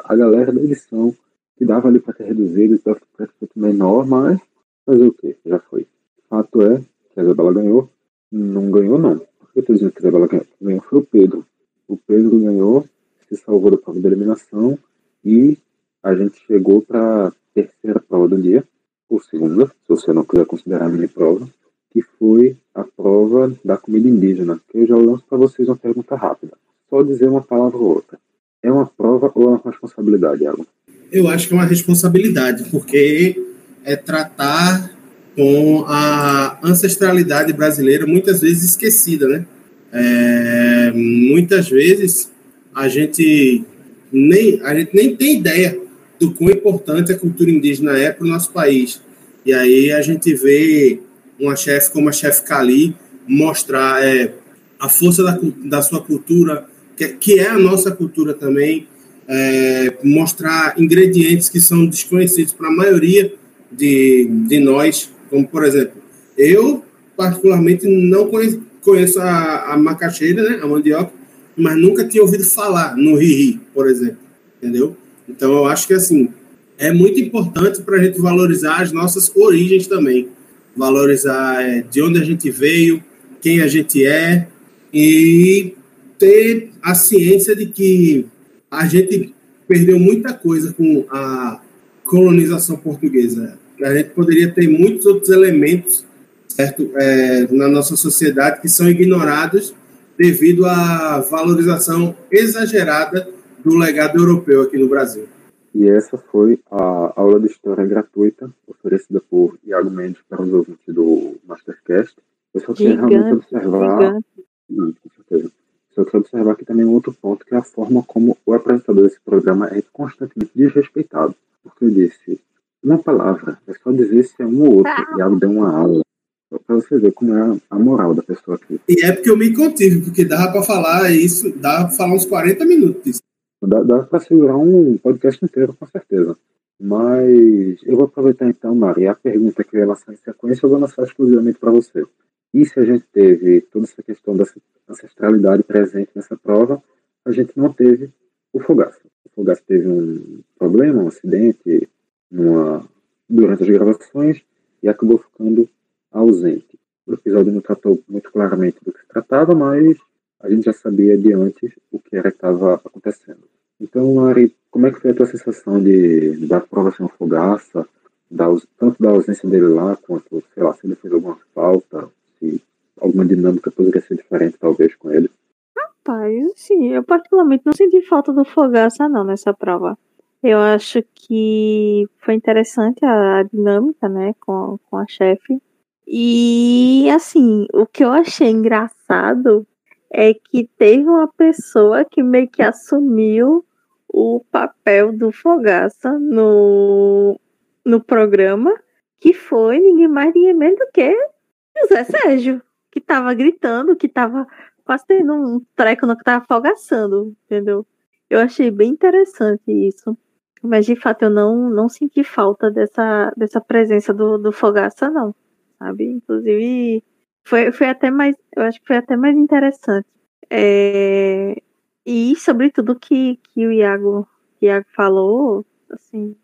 a galera da edição que dava ali para ter reduzido, dava para ter feito menor, mas fazer o quê? Já foi. Fato é que a Isabela ganhou. Não ganhou, não. Por que eu estou dizendo que a Isabela ganhou? Ganhou foi o Pedro. O Pedro ganhou, se salvou da prova de eliminação e a gente chegou para a terceira prova do dia, ou segunda, se você não quiser considerar a mini prova, que foi a prova da comida indígena, que eu já lanço para vocês uma pergunta rápida. Só dizer uma palavra ou outra. É uma prova ou é uma responsabilidade, Alan? Eu acho que é uma responsabilidade, porque é tratar com a ancestralidade brasileira muitas vezes esquecida, né? É, muitas vezes a gente nem a gente nem tem ideia do quão importante a cultura indígena é para o nosso país. E aí a gente vê uma chefe como a chefe Kali mostrar é, a força da, da sua cultura, que, que é a nossa cultura também, é, mostrar ingredientes que são desconhecidos para a maioria de, de nós, como por exemplo, eu particularmente não conheço, conheço a, a macaxeira, né, a mandioca, mas nunca tinha ouvido falar no riri, por exemplo, entendeu? Então eu acho que assim é muito importante para a gente valorizar as nossas origens também valorizar é, de onde a gente veio, quem a gente é e ter a ciência de que a gente perdeu muita coisa com a colonização portuguesa. A gente poderia ter muitos outros elementos certo, é, na nossa sociedade que são ignorados devido à valorização exagerada do legado europeu aqui no Brasil. E essa foi a aula de história gratuita oferecida por Iago Mendes para os ouvintes do Mastercast. Eu só queria realmente observar. com certeza. Só queria observar aqui também um outro ponto, que é a forma como o apresentador desse programa é constantemente desrespeitado. Porque eu disse, uma palavra, é só dizer se é um ou outro. Ah. Iago deu uma aula. Para você ver como é a moral da pessoa aqui. E é porque eu me contive, porque dava para falar isso, dava para falar uns 40 minutos disso. Dá, dá para segurar um podcast inteiro, com certeza. Mas eu vou aproveitar então, Mari, a pergunta que ia lançar em sequência, eu vou lançar exclusivamente para você. E se a gente teve toda essa questão da ancestralidade presente nessa prova, a gente não teve o Fogaça. O Fogaça teve um problema, um acidente numa, durante as gravações e acabou ficando ausente. O episódio não tratou muito claramente do que se tratava, mas a gente já sabia de antes o que era que estava acontecendo. Então, Ari, como é que foi a tua sensação de, da prova sem fogaça, da, tanto da ausência dele lá, quanto, sei lá, se ele fez alguma falta, se alguma dinâmica poderia ser diferente, talvez, com ele? Rapaz, sim, eu particularmente não senti falta do Fogaça, não, nessa prova. Eu acho que foi interessante a, a dinâmica, né, com, com a chefe. E, assim, o que eu achei engraçado é que teve uma pessoa que meio que assumiu o papel do Fogaça no, no programa, que foi ninguém mais, ninguém menos do que José Sérgio, que tava gritando, que tava quase tendo um treco no que tava fogaçando, entendeu? Eu achei bem interessante isso. Mas de fato eu não, não senti falta dessa, dessa presença do, do Fogaça, não. Sabe? Inclusive, foi, foi até mais. Eu acho que foi até mais interessante. É, e sobretudo que, que o Iago, Iago falou, assim,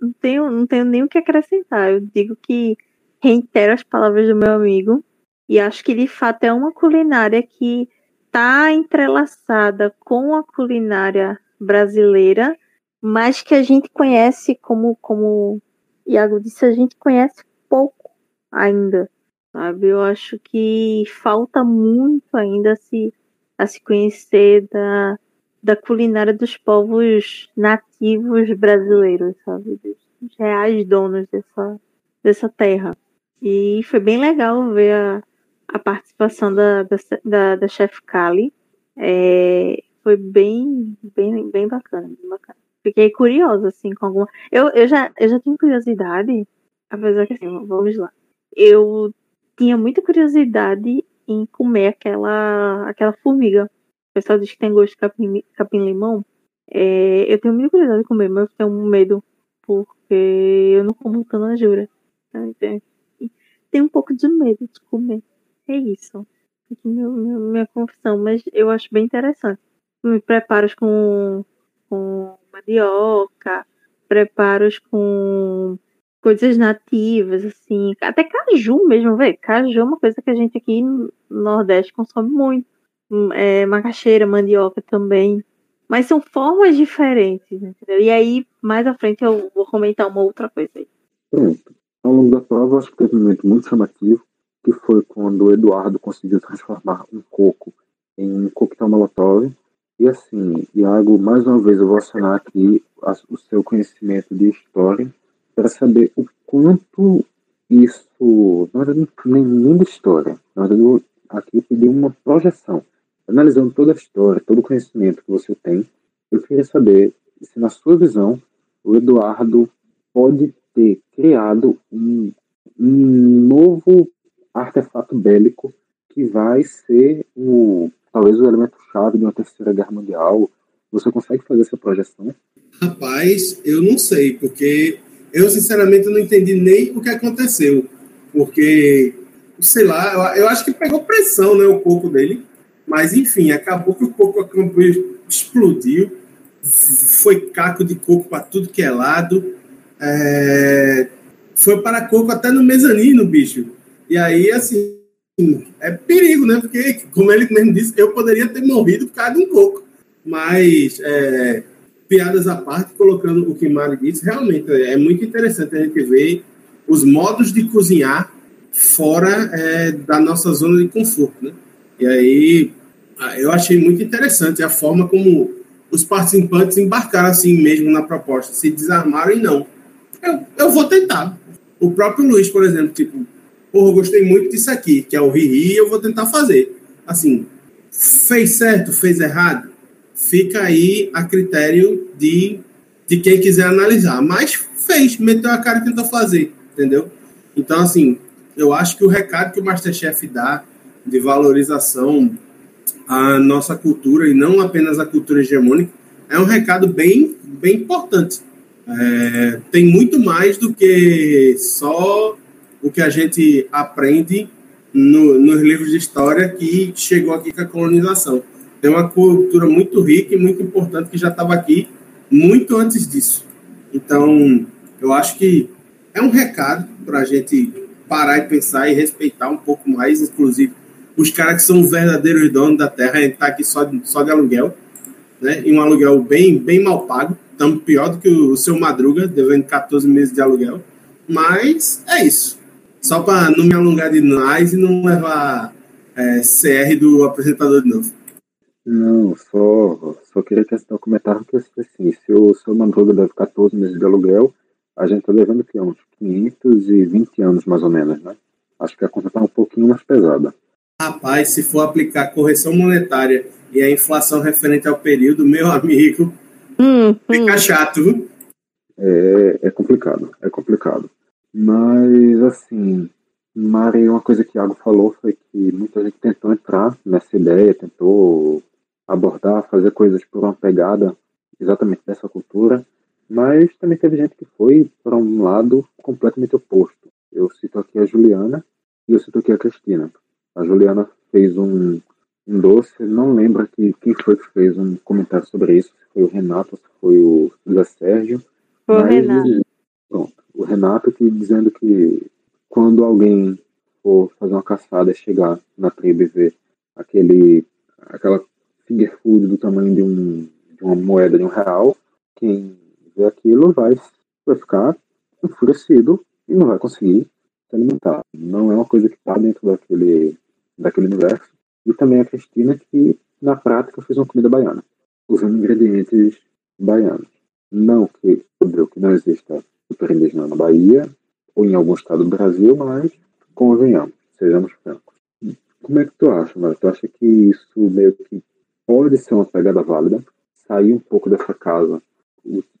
não tenho, não tenho nem o que acrescentar. Eu digo que reitero as palavras do meu amigo e acho que de fato é uma culinária que está entrelaçada com a culinária brasileira, mas que a gente conhece como como Iago disse, a gente conhece pouco ainda, sabe? Eu acho que falta muito ainda se a se conhecer da, da culinária dos povos nativos brasileiros, sabe? Dos reais donos dessa, dessa terra. E foi bem legal ver a, a participação da, da, da, da chefe Kali. É, foi bem, bem, bem bacana, bem bacana. Fiquei curiosa, assim, com alguma. Eu, eu, já, eu já tenho curiosidade, apesar que assim, vamos lá. Eu tinha muita curiosidade em comer aquela, aquela formiga. O pessoal diz que tem gosto de capim, capim. É, eu tenho muita curiosidade de comer, mas eu tenho medo porque eu não como tanajura. Então, tenho um pouco de medo de comer. É isso. Minha, minha, minha confissão, mas eu acho bem interessante. Me preparos com, com mandioca, preparos com coisas nativas, assim, até caju mesmo, velho. Caju é uma coisa que a gente aqui no Nordeste consome muito. Hum, é, macaxeira, mandioca também. Mas são formas diferentes, entendeu? E aí, mais à frente, eu vou comentar uma outra coisa aí. Pronto. Ao longo da prova, acho que teve um momento muito chamativo, que foi quando o Eduardo conseguiu transformar um coco em um coquetel molotov. E assim, Iago, mais uma vez eu vou acionar aqui o seu conhecimento de história para saber o quanto isso, na verdade, nem, da história, na verdade, eu aqui pedi uma projeção. Analisando toda a história, todo o conhecimento que você tem, eu queria saber se, na sua visão, o Eduardo pode ter criado um, um novo artefato bélico que vai ser o talvez o elemento chave de uma terceira guerra mundial. Você consegue fazer essa projeção? Rapaz, eu não sei, porque eu, sinceramente, não entendi nem o que aconteceu. Porque, sei lá, eu, acho que pegou pressão, né, o corpo dele. Mas, enfim, acabou que o coco explodiu. Foi caco de coco para tudo que é lado. É... Foi para coco até no mezanino, bicho. E aí, assim, é perigo, né? Porque, como ele mesmo disse, eu poderia ter morrido por causa de um coco. Mas, é piadas à parte, colocando o que Mari disse, realmente é muito interessante a gente ver os modos de cozinhar fora é, da nossa zona de conforto, né? E aí eu achei muito interessante a forma como os participantes embarcaram assim mesmo na proposta, se desarmaram e não. Eu, eu vou tentar. O próprio Luiz, por exemplo, tipo, porra, eu gostei muito disso aqui, que é o Riri, eu vou tentar fazer. Assim, fez certo, fez errado? Fica aí a critério de, de quem quiser analisar. Mas fez, meteu a cara e tentou fazer, entendeu? Então, assim, eu acho que o recado que o Masterchef dá de valorização à nossa cultura, e não apenas a cultura hegemônica, é um recado bem, bem importante. É, tem muito mais do que só o que a gente aprende no, nos livros de história que chegou aqui com a colonização tem uma cultura muito rica e muito importante que já estava aqui muito antes disso. Então, eu acho que é um recado para a gente parar e pensar e respeitar um pouco mais, inclusive, os caras que são verdadeiros donos da terra, a gente está aqui só de, só de aluguel, né? e um aluguel bem, bem mal pago, estamos pior do que o, o seu Madruga, devendo 14 meses de aluguel. Mas é isso. Só para não me alongar demais e não levar é, CR do apresentador de novo. Não, só, só queria acrescentar um comentário que assim, se o seu Madruga deve 14 meses de aluguel, a gente tá devendo que uns 520 anos mais ou menos, né? Acho que a conta tá um pouquinho mais pesada. Rapaz, se for aplicar correção monetária e a inflação referente ao período, meu amigo, Hum, fica hum. chato, viu? É, é complicado, é complicado. Mas, assim, Mari, uma coisa que o Iago falou foi que muita gente tentou entrar nessa ideia, tentou abordar, fazer coisas por uma pegada exatamente dessa cultura, mas também teve gente que foi para um lado completamente oposto. Eu cito aqui a Juliana e eu cito aqui a Cristina. A Juliana fez um, um doce, não lembro aqui quem foi que fez um comentário sobre isso, se foi o Renato se foi o José Sérgio, Foi o Renato. Pronto. O Renato que dizendo que quando alguém for fazer uma caçada e chegar na tribo e ver aquele, aquela food do tamanho de, um, de uma moeda de um real, quem vê aquilo vai, vai ficar enfurecido e não vai conseguir se alimentar. Não é uma coisa que está dentro daquele, daquele universo. E também a Cristina que, na prática, fez uma comida baiana, usando ingredientes baianos. Não que, que não exista super indígena na Bahia ou em algum estado do Brasil, mas convenhamos, sejamos francos. Como é que tu acha, Mara? Tu acha que isso meio que pode ser uma pegada válida? Sair um pouco dessa casa,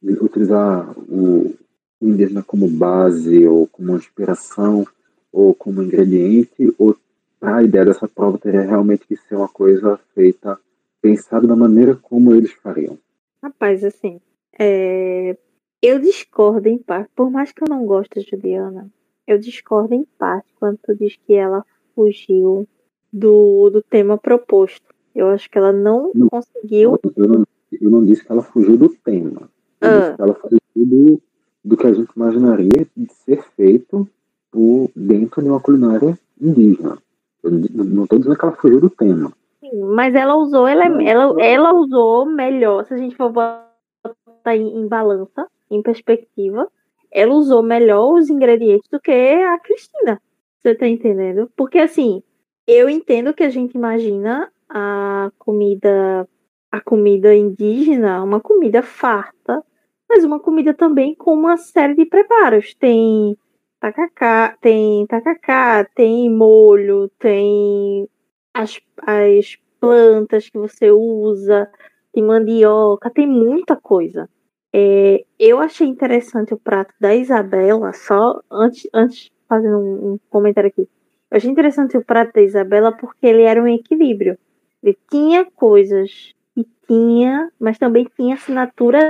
utilizar o, indígena como base ou como inspiração ou como ingrediente ou a ideia dessa prova teria realmente que ser uma coisa feita, pensada da maneira como eles fariam? Rapaz, assim, é, eu discordo em parte, por mais que eu não goste da Juliana, eu discordo em parte quando tu diz que ela fugiu do, do tema proposto. Eu acho que ela não Não. conseguiu. Eu não, eu não disse que ela fugiu do tema. Eu Ah. disse que ela fugiu do, do que a gente imaginaria de ser feito por, dentro de uma culinária indígena. Eu não estou dizendo que ela fugiu do tema. Sim, Mas ela usou, ela, ela, ela usou melhor, se a gente for botar em, em balança, em perspectiva, ela usou melhor os ingredientes do que a Cristina. Você tá entendendo? Porque assim, eu entendo que a gente imagina a comida, a comida indígena, uma comida farta, mas uma comida também com uma série de preparos. Tem tacacá, tem tacacá, tem molho, tem as, as plantas que você usa, tem mandioca, tem muita coisa. É, eu achei interessante o prato da Isabela, só antes, antes fazendo um, um comentário aqui. Eu achei interessante o prato da Isabela porque ele era um equilíbrio. Ele tinha coisas que tinha, mas também tinha assinatura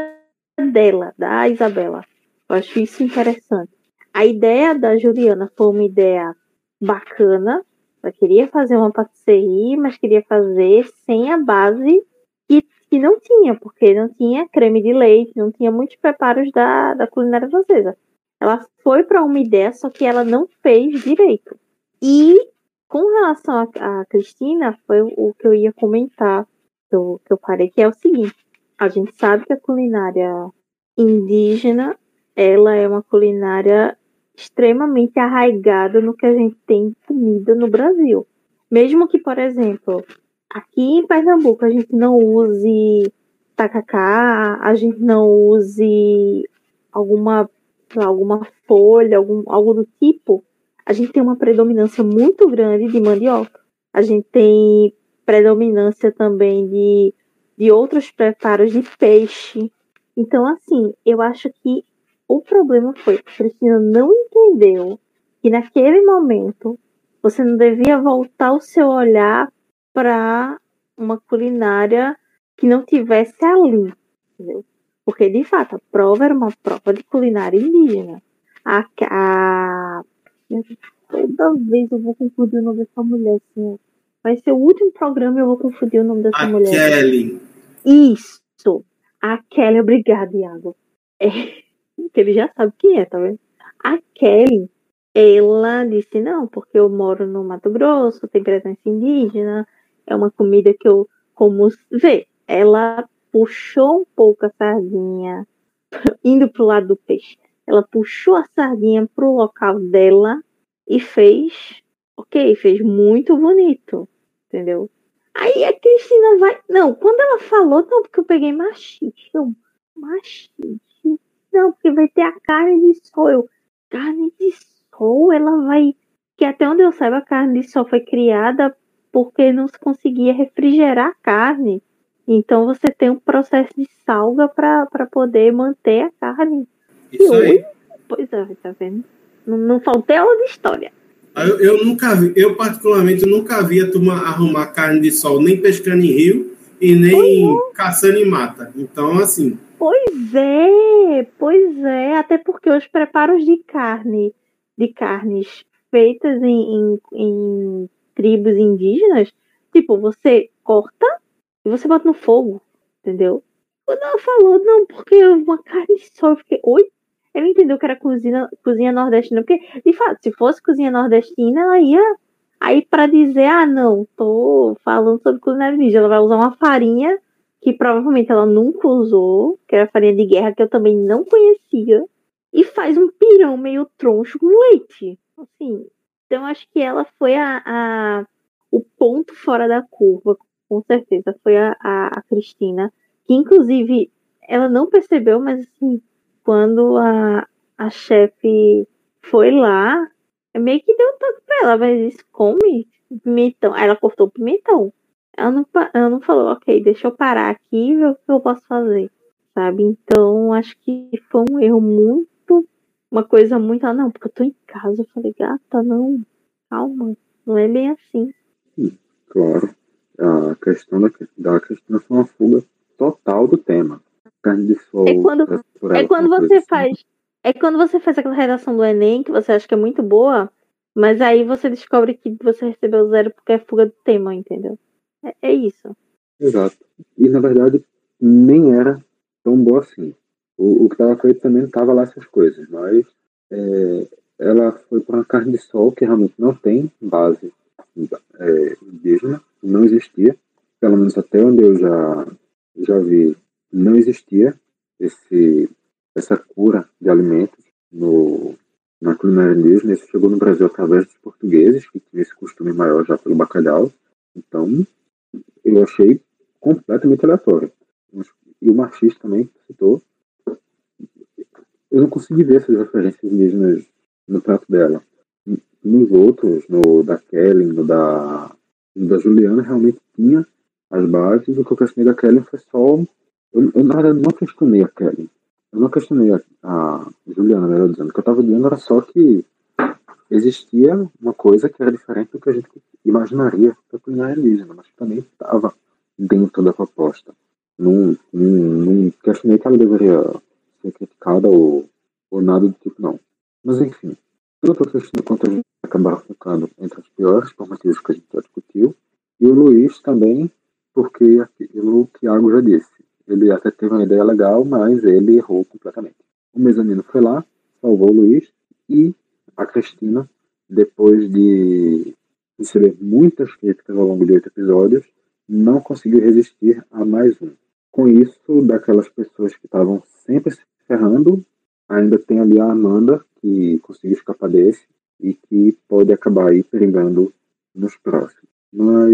dela, da Isabela. Eu acho isso interessante. A ideia da Juliana foi uma ideia bacana, ela queria fazer uma patisserie, mas queria fazer sem a base que, que não tinha, porque não tinha creme de leite, não tinha muitos preparos da, da culinária francesa. Ela foi para uma ideia, só que ela não fez direito. E com relação a Cristina, foi o, que eu ia comentar, que eu, que eu parei, que é o seguinte: a gente sabe que a culinária indígena ela é uma culinária extremamente arraigada no que a gente tem comida no Brasil. Mesmo que, por exemplo, aqui em Pernambuco a gente não use tacacá, a gente não use alguma, alguma folha, algum, algo do tipo, a gente tem uma predominância muito grande de mandioca. A gente tem predominância também de, de outros preparos de peixe. Então, assim, eu acho que o problema foi que a Cristina não entendeu que naquele momento você não devia voltar o seu olhar para uma culinária que não tivesse ali, entendeu? Porque de fato a prova era uma prova de culinária indígena. A, a... toda vez eu vou confundir o nome dessa mulher, assim. Vai ser o último programa e eu vou confundir o nome dessa A mulher. Kelly. Isso! A Kelly, obrigada, Iago. É, que ele já sabe quem é, tá vendo? A Kelly, ela disse, não, porque eu moro no Mato Grosso, tem presença indígena, é uma comida que eu como. Vê, ela puxou um pouco a sardinha, indo pro lado do peixe. Ela puxou a sardinha pro local dela e fez, ok, fez muito bonito, entendeu? Aí a Cristina vai. Não, quando ela falou, não, porque eu peguei machixe. Eu, machixe? Não, porque vai ter a carne de sol. Eu, carne de sol, ela vai. Que até onde eu saiba, a carne de sol foi criada porque não se conseguia refrigerar a carne. Então você tem um processo de salga para poder manter a carne. Isso aí. Pois é, tá vendo? Não, não faltei aula de história. Eu, eu nunca vi, eu particularmente nunca vi a turma arrumar carne de sol nem pescando em rio e nem é. caçando em mata. Então, assim. Pois é, pois é. Até porque os preparos de carne, de carnes feitas em, em, em tribos indígenas, tipo, você corta e você bota no fogo, entendeu? Quando ela falou, não, porque uma carne só, eu fiquei, oi? Ele entendeu que era cozinha, cozinha nordestina, porque, de fato, se fosse cozinha nordestina, ela ia. Aí, para dizer, ah, não, tô falando sobre culinária indígena, ela vai usar uma farinha que provavelmente ela nunca usou, que era farinha de guerra, que eu também não conhecia, e faz um pirão meio troncho com leite. Assim, então acho que ela foi a, a o ponto fora da curva, com certeza. Foi a, a, a, Cristina, que inclusive ela não percebeu, mas assim, quando a, a chefe foi lá, meio que deu um toque pra ela, mas isso come pimentão. Aí ela cortou o pimentão. Ela não, ela não falou, ok, deixa eu parar aqui e ver o que eu posso fazer. Sabe? Então, acho que foi um erro muito uma coisa muito. Ah, não, porque eu tô em casa. Eu falei, gata, não, calma, não é bem assim. Claro. A questão da, da questão foi uma fuga total do tema. Carne de sol. É quando, é quando você assim. faz. É quando você faz aquela redação do Enem que você acha que é muito boa, mas aí você descobre que você recebeu zero porque é fuga do tema, entendeu? É, é isso. Exato. E na verdade nem era tão boa assim. O, o que estava feito também não estava lá essas coisas, mas é, ela foi para uma carne de sol que realmente não tem base é, indígena, não existia, pelo menos até onde eu já, já vi, não existia esse, essa cura de alimentos no, na culinária indígena. Isso chegou no Brasil através dos portugueses, que tinham esse costume maior já pelo bacalhau. Então, eu achei completamente aleatório. E o machista também citou, eu não consegui ver essas referências indígenas no prato dela. Nos outros, no da Kelly, no da, no da Juliana, realmente tinha as bases. O que eu questionei da Kelly foi só. Eu, na verdade, não questionei a Kelly. Eu não questionei a, a Juliana, melhor dizendo. O que eu estava dizendo era só que existia uma coisa que era diferente do que a gente imaginaria da culinária indígena, mas que também estava dentro da proposta. Não, não, questionei que ela deveria ser criticada ou, ou nada do tipo, não. Mas enfim, tanto a Cristina quanto a gente acabaram ficando entre as piores por motivos que a gente já discutiu, e o Luiz também, porque aquilo que o Thiago já disse. Ele até teve uma ideia legal, mas ele errou completamente. O mezanino foi lá, salvou o Luiz, e a Cristina, depois de receber muitas críticas ao longo de oito episódios, não conseguiu resistir a mais um. Com isso, daquelas pessoas que estavam sempre se ferrando. Ainda tem ali a Amanda, que conseguiu escapar desse e que pode acabar aí perigando nos próximos. Mas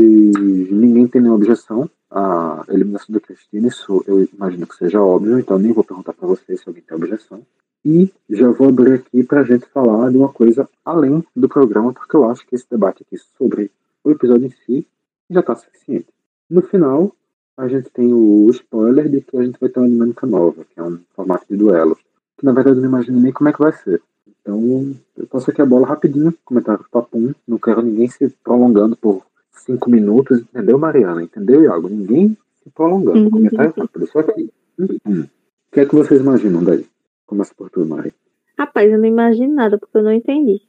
ninguém tem nenhuma objeção à eliminação da Cristina, isso eu imagino que seja óbvio, então nem vou perguntar para vocês se alguém tem objeção. E já vou abrir aqui para a gente falar de uma coisa além do programa, porque eu acho que esse debate aqui sobre o episódio em si já está suficiente. No final, a gente tem o spoiler de que a gente vai ter uma dinâmica nova, que é um formato de duelo. Que na verdade eu não imagino nem como é que vai ser. Então, eu passo aqui a bola rapidinho, comentário papum. Não quero ninguém se prolongando por cinco minutos, entendeu, Mariana? Entendeu, Iago? Ninguém se prolongando. Uhum. Comentário rápido. Só que. Hum. O que é que vocês imaginam daí? Começa por tu, Mari. Rapaz, eu não imagino nada, porque eu não entendi.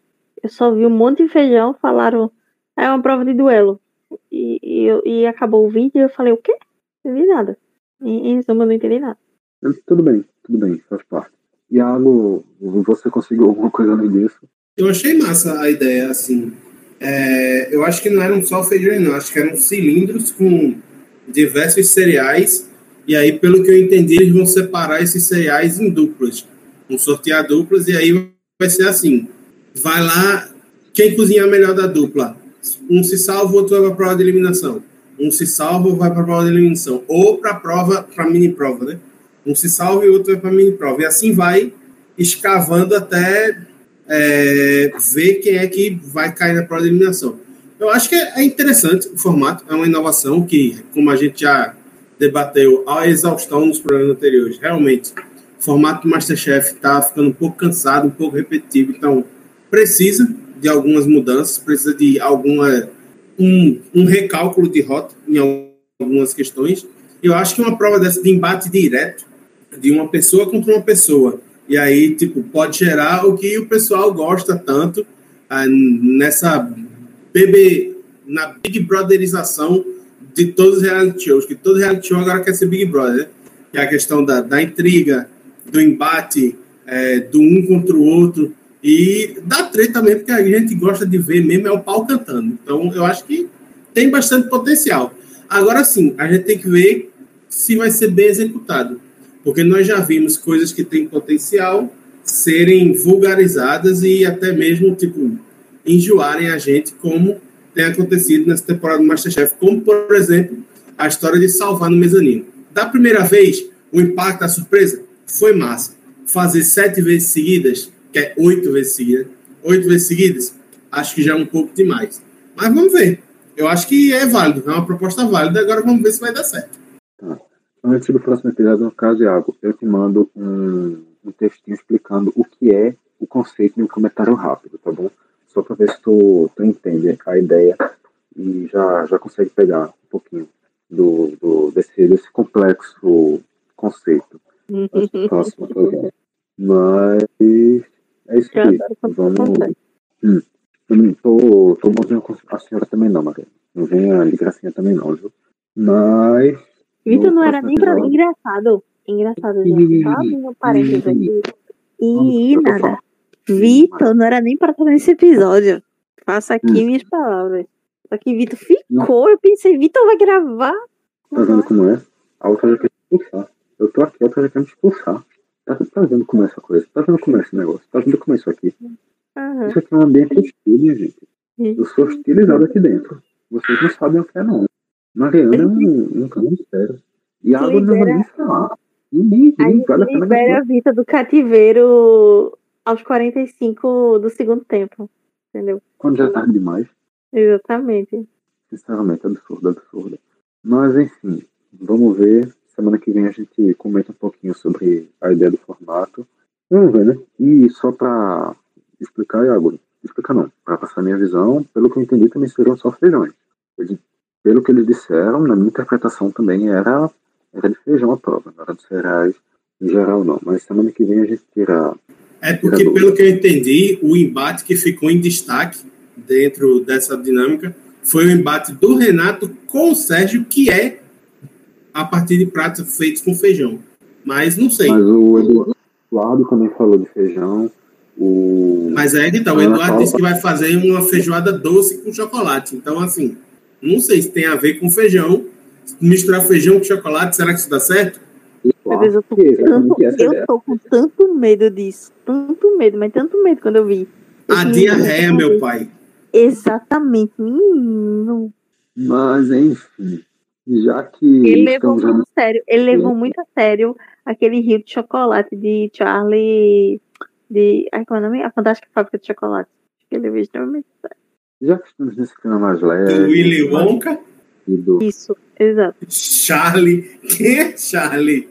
Eu só vi um monte de feijão, falaram. É uma prova de duelo. E, e, e acabou o vídeo e eu falei, o quê? entendi nada. Em, em suma, eu não entendi nada. Tudo bem, tudo bem, faz parte. Iago, você conseguiu alguma coisa além disso? Eu achei massa a ideia, assim. É, eu acho que não eram só feijões, não. Acho que eram cilindros com diversos cereais. E aí, pelo que eu entendi, eles vão separar esses cereais em duplas. Vão sortear duplas e aí vai ser assim. Vai lá, quem cozinhar melhor da dupla? Um se salva, o outro vai para a prova de eliminação. um se salva vai para a prova de eliminação. Ou para a prova, para mini prova, né? Um se salva e outro vai para mini prova. E assim vai escavando até é, ver quem é que vai cair na prova de eliminação. Eu acho que é interessante o formato, é uma inovação que, como a gente já debateu a exaustão nos programas anteriores, realmente, o formato Masterchef está ficando um pouco cansado, um pouco repetitivo, então precisa de algumas mudanças, precisa de alguma um, um recálculo de rota em algumas questões. Eu acho que uma prova dessa de embate direto de uma pessoa contra uma pessoa e aí tipo pode gerar o que o pessoal gosta tanto ah, nessa BB na Big Brotherização de todos os reality shows, que todo reality show agora quer ser Big Brother, que é a questão da, da intriga, do embate, é, do um contra o outro, e da treta também, porque a gente gosta de ver mesmo é o pau cantando. Então, eu acho que tem bastante potencial. Agora sim, a gente tem que ver se vai ser bem executado. Porque nós já vimos coisas que têm potencial serem vulgarizadas e até mesmo, tipo, enjoarem a gente, como tem acontecido nessa temporada do Masterchef, como, por exemplo, a história de salvar no mezanino. Da primeira vez, o impacto, a surpresa, foi massa. Fazer sete vezes seguidas que é oito vezes seguidas, oito vezes seguidas, acho que já é um pouco demais. Mas vamos ver. Eu acho que é válido, é uma proposta válida, agora vamos ver se vai dar certo. Tá. Antes do próximo episódio, no caso, Iago, eu te mando um, um textinho explicando o que é o conceito de um comentário rápido, tá bom? Só para ver se tu, tu entende a ideia e já, já consegue pegar um pouquinho do, do desse, desse complexo conceito. próximo programa. Mas é isso aí. Vamos. Hum. Eu não tô, tô bonzinho com a senhora também não, Maria. Não venha de gracinha também não, viu? Mas. Vitor não era nem pra... engraçado. Engraçado, gente. Só abrindo parênteses aqui. E nada. Vitor não era nem pra estar nesse episódio. Faça aqui hum. minhas palavras. Só que Vitor ficou. Eu pensei, Vitor vai gravar. Tá vendo como é? A outra já quer me expulsar. Eu tô aqui, a outra já quer me expulsar. Tá, tá vendo como é essa coisa? Tá vendo como é esse negócio? Tá vendo como é isso aqui? Uhum. Isso aqui é um ambiente hostil, minha gente. Eu sou hostilizado aqui dentro. Vocês não sabem o que é, não. Mariana é um, um sério. E a água não vai nem falar. Ninguém, ninguém vale a pena. Libera a vida do cativeiro aos 45 do segundo tempo. Entendeu? Quando já é tarde demais. Exatamente. Sinceramente, absurdo, absurdo. Mas, enfim, vamos ver Semana que vem a gente comenta um pouquinho sobre a ideia do formato. Vamos ver, né? E só para explicar, Iago, explicar não, para passar minha visão, pelo que eu entendi, também seriam só feijões. Eles, pelo que eles disseram, na minha interpretação também era, era de feijão a prova, não era de cereais em geral, não. Mas semana que vem a gente tira. É porque, tira pelo que eu entendi, o embate que ficou em destaque dentro dessa dinâmica foi o embate do Renato com o Sérgio, que é a partir de pratos feitos com feijão. Mas não sei. Mas o Eduardo também falou de feijão. O... Mas é que então, o Eduardo disse que vai fazer uma feijoada doce com chocolate. Então, assim, não sei se tem a ver com feijão. Misturar feijão com chocolate, será que isso dá certo? eu tô, tanto, eu tô com tanto medo disso. Tanto medo, mas tanto medo quando eu vi. A diarreia, meu pai. Exatamente, menino. Mas, enfim já que. Ele levou muito a sério. Ele levou muito a sério aquele rio de chocolate de Charlie. De. Ai, como é o nome? A Fantástica Fábrica de Chocolate. Ele levou extremamente a sério. Já que estamos nesse clima mais leve. Do Willy Wonka? Do... Isso, exato. Charlie. Quem é Charlie?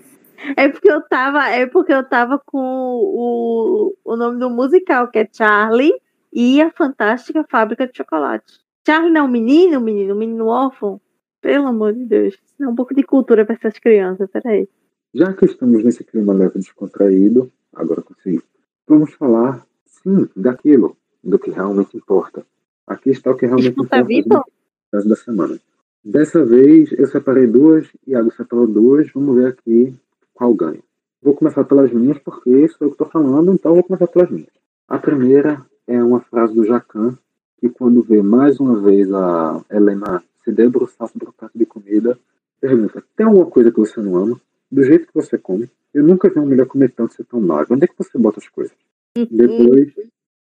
É porque eu tava, é porque eu tava com o, o nome do musical, que é Charlie e a Fantástica Fábrica de Chocolate. Charlie não é um menino, menino, um menino órfão. Pelo amor de Deus. É um pouco de cultura para essas crianças, peraí. Já que estamos nesse clima leve descontraído, agora consegui. Vamos falar, sim, daquilo, do que realmente importa. Aqui está o que realmente Escuta importa caso da semana. Dessa vez eu separei duas, Iago separou duas, vamos ver aqui qual ganha. Vou começar pelas minhas, porque sou eu que estou falando, então vou começar pelas minhas. A primeira é uma frase do Jacan, que quando vê mais uma vez a Helena se debruçar sobre o prato de comida, pergunta: tem alguma coisa que você não ama? Do jeito que você come? Eu nunca vi uma mulher comer tanto ser tão magro. Onde é que você bota as coisas? Depois,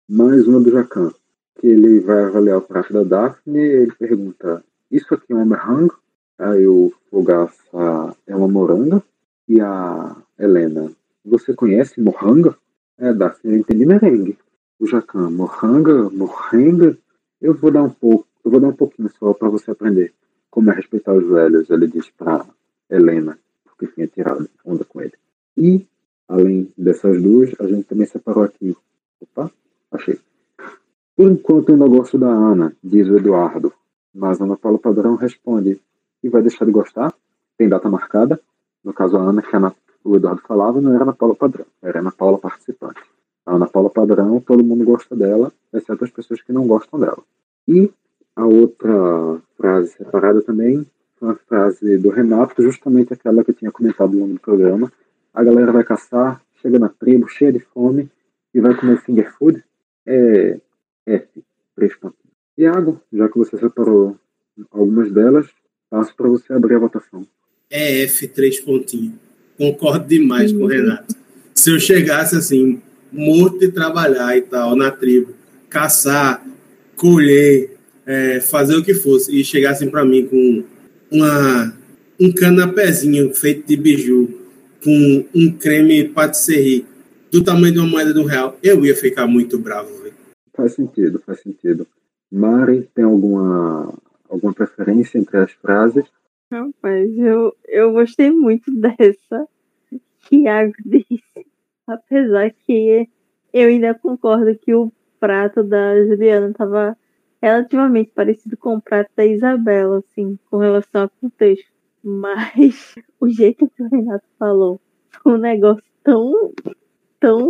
mais uma do Jacan, que ele vai avaliar o prato da Daphne. Ele pergunta: Isso aqui é um hamburger? Aí o Fogaça é uma moranga. E a Helena, você conhece moranga? É, dá, eu entendi merengue. O Jacan, moranga, morrenga. Eu vou dar um pouco, eu vou dar um pouquinho só para você aprender como é respeitar os velhos, ele disse para Helena, porque tinha tirado onda com ele. E, além dessas duas, a gente também separou aqui. Opa, achei. Por enquanto eu ainda gosto da Ana, diz o Eduardo. Mas Ana Paula Padrão responde. E vai deixar de gostar? Tem data marcada? No caso, a Ana, que Ana, o Eduardo falava, não era Ana Paula Padrão, era Ana Paula participante. A Ana Paula Padrão, todo mundo gosta dela, exceto as pessoas que não gostam dela. E a outra frase separada também uma frase do Renato, justamente aquela que eu tinha comentado no longo do programa. A galera vai caçar, chega na tribo, cheia de fome, e vai comer finger food. É F, três pontinhos. Iago, já que você separou algumas delas, passo para você abrir a votação. É F, três pontinhos. Concordo demais com o Renato. Se eu chegasse assim, morto de trabalhar e tal, na tribo, caçar, colher, é, fazer o que fosse e chegassem para mim com uma, um canapézinho feito de biju, com um creme patisserie do tamanho de uma moeda do real, eu ia ficar muito bravo. Faz sentido, faz sentido. Mari, tem alguma, alguma preferência entre as frases? Rapaz, eu, eu gostei muito dessa que Iago disse. Apesar que eu ainda concordo que o prato da Juliana estava relativamente parecido com o prato da Isabela, assim, com relação ao contexto. Mas o jeito que o Renato falou foi um negócio tão, tão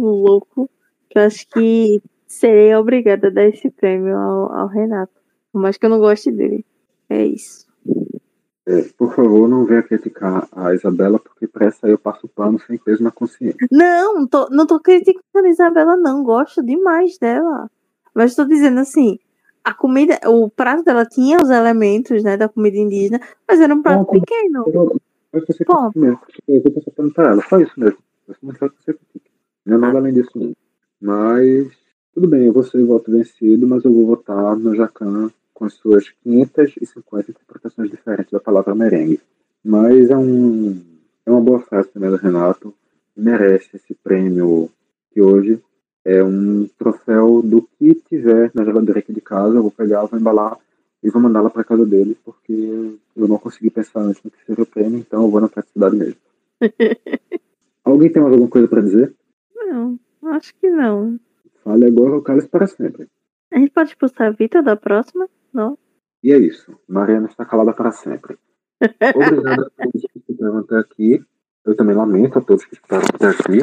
louco que eu acho que serei obrigada a dar esse prêmio ao, ao Renato. Por mais que eu não goste dele. É isso. É, por favor, não venha criticar a Isabela, porque para essa eu passo pano sem peso na consciência. Não, não tô, não tô criticando a Isabela, não. Gosto demais dela. Mas estou dizendo assim, a comida, o prato dela tinha os elementos, né, da comida indígena, mas era um prato não, pequeno. Eu, eu pensei que Bom. mesmo. Eu tô falando pra ela, só isso mesmo. Eu não quero que você critique. Não é nada além disso mesmo. Mas, tudo bem, eu vou ser voto vencido, mas eu vou votar no Jacan com as suas 550 interpretações diferentes da palavra merengue. Mas é, um, é uma boa frase também do Renato, merece esse prêmio que hoje é um troféu do que tiver na geladeira aqui de casa. Eu vou pegar, vou embalar e vou mandá-la para casa dele, porque eu não consegui pensar antes no que seria o prêmio, então eu vou na praticidade mesmo. Alguém tem mais alguma coisa para dizer? Não, acho que não. Fale agora o cálice para sempre. A gente pode expulsar a Vita da próxima? Não. E é isso. Mariana está calada para sempre. Obrigado a todos que ficaram até aqui. Eu também lamento a todos que ficaram até aqui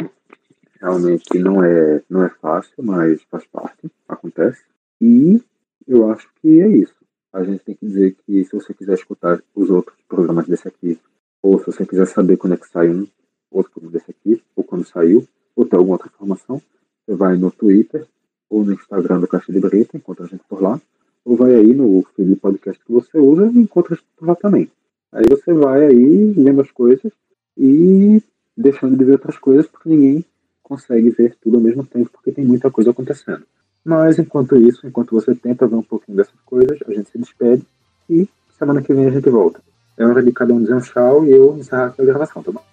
realmente não é, não é fácil, mas faz parte, acontece. E eu acho que é isso. A gente tem que dizer que se você quiser escutar os outros programas desse aqui, ou se você quiser saber quando é que sai um outro programa desse aqui, ou quando saiu, ou ter alguma outra informação, você vai no Twitter ou no Instagram do Caixa de Breta, encontra a gente por lá, ou vai aí no feed de podcast que você usa e encontra a gente por lá também. Aí você vai aí lendo as coisas e deixando de ver outras coisas, porque ninguém consegue ver tudo ao mesmo tempo, porque tem muita coisa acontecendo. Mas enquanto isso, enquanto você tenta ver um pouquinho dessas coisas, a gente se despede e semana que vem a gente volta. É hora de cada um dizer um tchau e eu encerrar aqui a gravação, tá bom?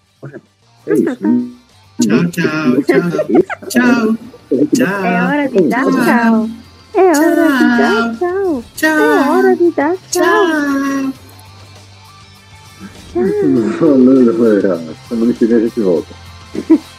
É isso. Tchau, tchau, tchau. Tchau. Tchau. É hora de dar tchau. É hora de dar tchau. Tchau. É hora de dar tchau. Falando, galera. Semana que vem a gente volta.